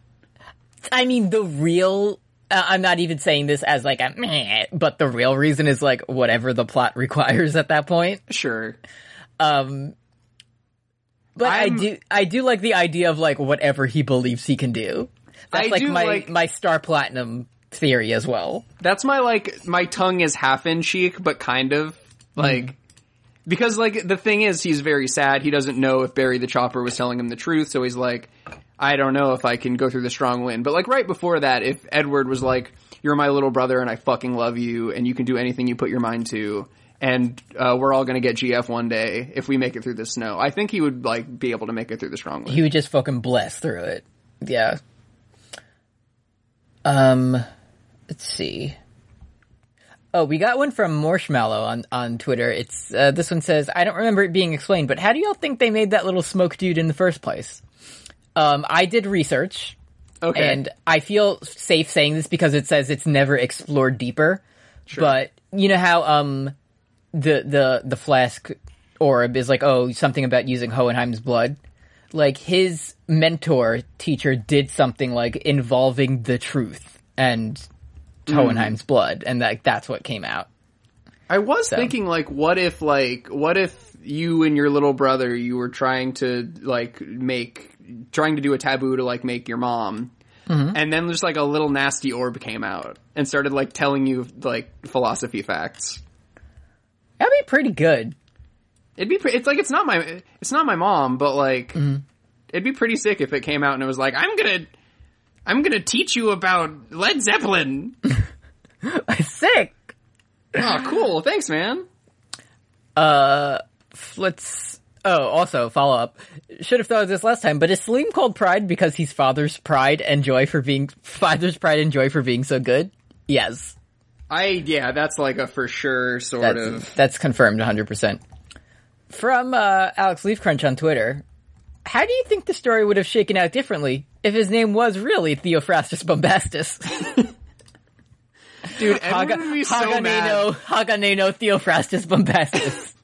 I mean, the real. Uh, I'm not even saying this as like a meh, but the real reason is like whatever the plot requires at that point. Sure. Um, but i I'm- do, I do like the idea of like whatever he believes he can do. That's I like my like- my star platinum theory as well. That's my like my tongue is half in cheek, but kind of like because like the thing is he's very sad. He doesn't know if Barry the Chopper was telling him the truth, so he's like, I don't know if I can go through the strong wind. But like right before that, if Edward was like, You're my little brother and I fucking love you and you can do anything you put your mind to and uh, we're all gonna get GF one day if we make it through the snow. I think he would like be able to make it through the strong wind. He would just fucking blast through it. Yeah. Um, let's see. Oh, we got one from Marshmallow on, on Twitter. It's, uh, this one says, I don't remember it being explained, but how do y'all think they made that little smoke dude in the first place? Um, I did research, okay. and I feel safe saying this because it says it's never explored deeper. Sure. But you know how um the the the flask orb is like oh something about using Hohenheim's blood. Like his mentor teacher did something like involving the truth and hmm. Hohenheim's blood, and like that's what came out. I was thinking like what if like what if you and your little brother you were trying to like make trying to do a taboo to like make your mom mm-hmm. and then just like a little nasty orb came out and started like telling you like philosophy facts. Be pretty good. It'd be. Pre- it's like it's not my. It's not my mom, but like, it'd be pretty sick if it came out and it was like, I'm gonna, I'm gonna teach you about Led Zeppelin. Sick. oh, cool. Thanks, man. Uh, let's. Oh, also follow up. Should have thought of this last time, but is Selim called Pride because he's father's pride and joy for being father's pride and joy for being so good? Yes, I yeah, that's like a for sure sort that's of. that's confirmed 100. percent From uh, Alex Leafcrunch on Twitter, how do you think the story would have shaken out differently if his name was really Theophrastus Bombastus? Dude, Haga, would be so Haganeno, mad. Haganeno Theophrastus Bombastus.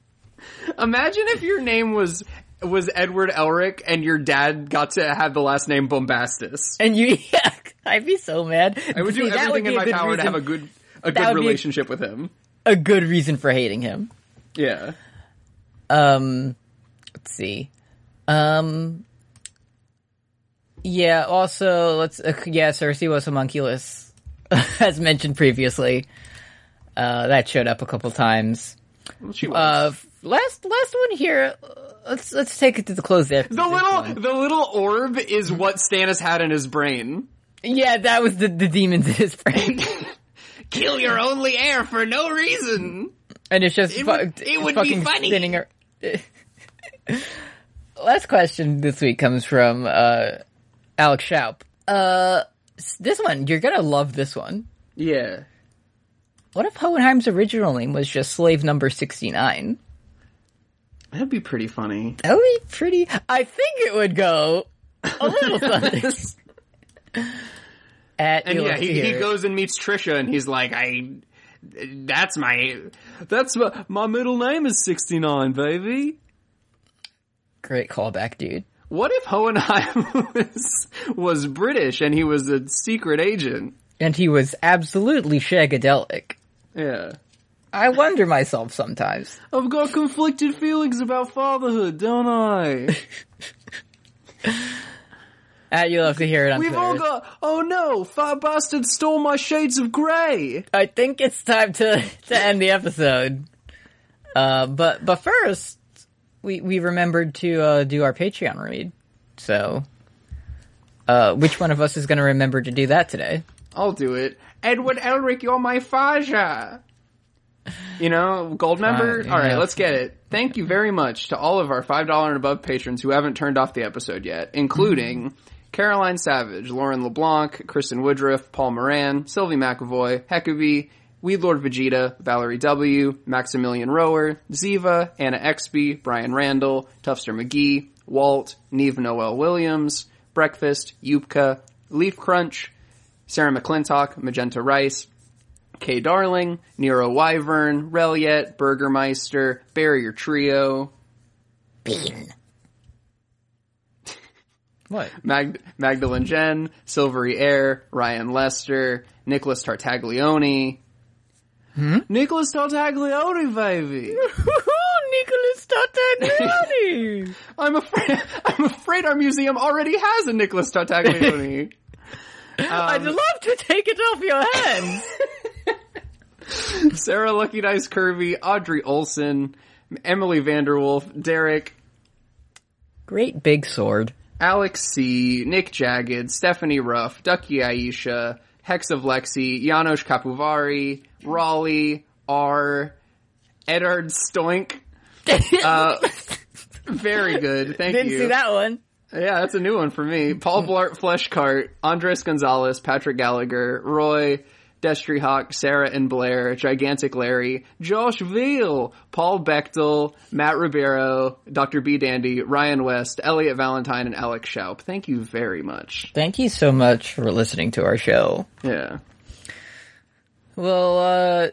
Imagine if your name was was Edward Elric and your dad got to have the last name Bombastus. and you, yeah, I'd be so mad. I would do See, everything in my power to have a good a good be a- relationship with him. a good reason for hating him. Yeah. Um, let's see. Um, yeah. Also, let's. Uh, yeah, Cersei was homunculus, as mentioned previously. Uh, that showed up a couple times. Well, she was. Uh, last last one here. Let's let's take it to the close there. the little the little orb is what Stannis had in his brain. Yeah, that was the the demons in his brain, Kill your only heir for no reason. and it's just It fu- would- it would be funny. spinning. ar- Last question this week comes from uh, Alex Schaup. Uh, this one you're gonna love. This one. Yeah. What if Hohenheim's original name was just slave number 69? That'd be pretty funny. That would be pretty. I think it would go a little something. At And yeah, he, he goes and meets Trisha and he's like, I that's my that's my, my middle name is 69, baby. Great callback, dude. What if Hohenheim was was British and he was a secret agent? And he was absolutely shagadelic. Yeah. I wonder myself sometimes. I've got conflicted feelings about fatherhood, don't I? At you love to hear it on We've Twitter. all got. Oh no! Fat bastard stole my shades of grey. I think it's time to to end the episode. Uh, but but first, we we remembered to uh, do our Patreon read. So, uh, which one of us is going to remember to do that today? I'll do it. Edward Elric, you're my Faja. You know, gold member. All right, let's get it. Thank you very much to all of our five dollar and above patrons who haven't turned off the episode yet, including Caroline Savage, Lauren LeBlanc, Kristen Woodruff, Paul Moran, Sylvie McAvoy, Heckabee, Weed Lord Vegeta, Valerie W, Maximilian Rower, Ziva, Anna Exby, Brian Randall, Tufster McGee, Walt, Neve Noel Williams, Breakfast, Yupka, Leaf Crunch, Sarah McClintock, Magenta Rice, Kay Darling, Nero Wyvern, Reliet, Burgermeister, Barrier Trio, What? Mag- Magdalene Jen, Silvery Air, Ryan Lester, Nicholas Tartaglione. Hmm? Nicholas Tartaglione, baby! Nicholas Tartaglione. I'm afraid, I'm afraid our museum already has a Nicholas Tartaglione. Um, I'd love to take it off your hands. Sarah Lucky Dice Kirby, Audrey Olson, Emily Vanderwolf, Derek, Great big sword. Alex C, Nick Jagged, Stephanie Ruff, Ducky Aisha, Hex of Lexi, Janos Kapuvari, Raleigh, R, Edard Stoink. Uh, very good. Thank you. Didn't see that one. Yeah, that's a new one for me. Paul Blart Fleshcart, Andres Gonzalez, Patrick Gallagher, Roy, Destry Hawk, Sarah and Blair, Gigantic Larry, Josh Veal, Paul Bechtel, Matt Ribeiro, Dr. B. Dandy, Ryan West, Elliot Valentine, and Alex Schaup. Thank you very much. Thank you so much for listening to our show. Yeah. Well, uh,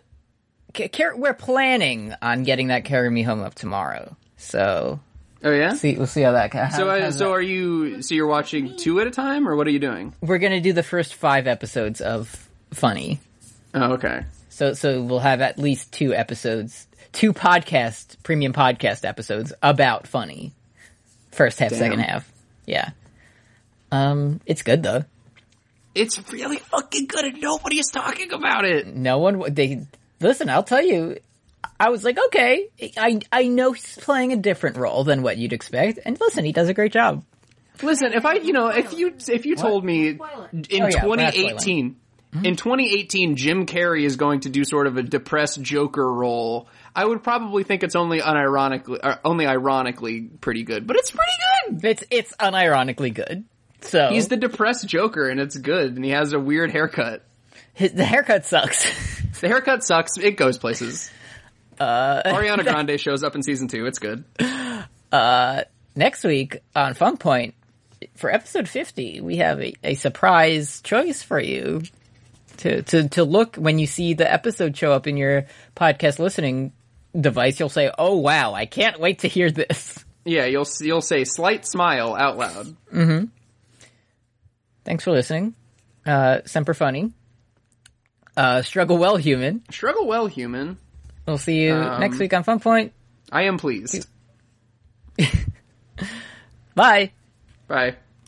we're planning on getting that carry me home up tomorrow. So, Oh yeah. see, we'll see how that goes. So, uh, so are you? So you're watching two at a time, or what are you doing? we're gonna do the first five episodes of funny. Oh, okay. So so we'll have at least two episodes, two podcast premium podcast episodes about funny. First half, Damn. second half. Yeah. Um, it's good though. It's really fucking good, and nobody is talking about it. No one. They listen. I'll tell you. I was like, okay, I I know he's playing a different role than what you'd expect, and listen, he does a great job. Listen, if I, you know, if you if you told me in oh, yeah, 2018 Mm-hmm. In 2018, Jim Carrey is going to do sort of a depressed Joker role. I would probably think it's only unironically, uh, only ironically pretty good, but it's pretty good. It's it's unironically good. So he's the depressed Joker, and it's good, and he has a weird haircut. His, the haircut sucks. the haircut sucks. It goes places. Uh, Ariana Grande shows up in season two. It's good. Uh, next week on Fun Point for episode 50, we have a, a, surprise choice for you to to to look when you see the episode show up in your podcast listening device. You'll say, "Oh wow, I can't wait to hear this." Yeah, you'll you'll say slight smile out loud. Thanks for listening. Uh, Semper Funny. Uh, struggle well, human. Struggle well, human. We'll see you Um, next week on Fun Point. I am pleased. Bye. Bye.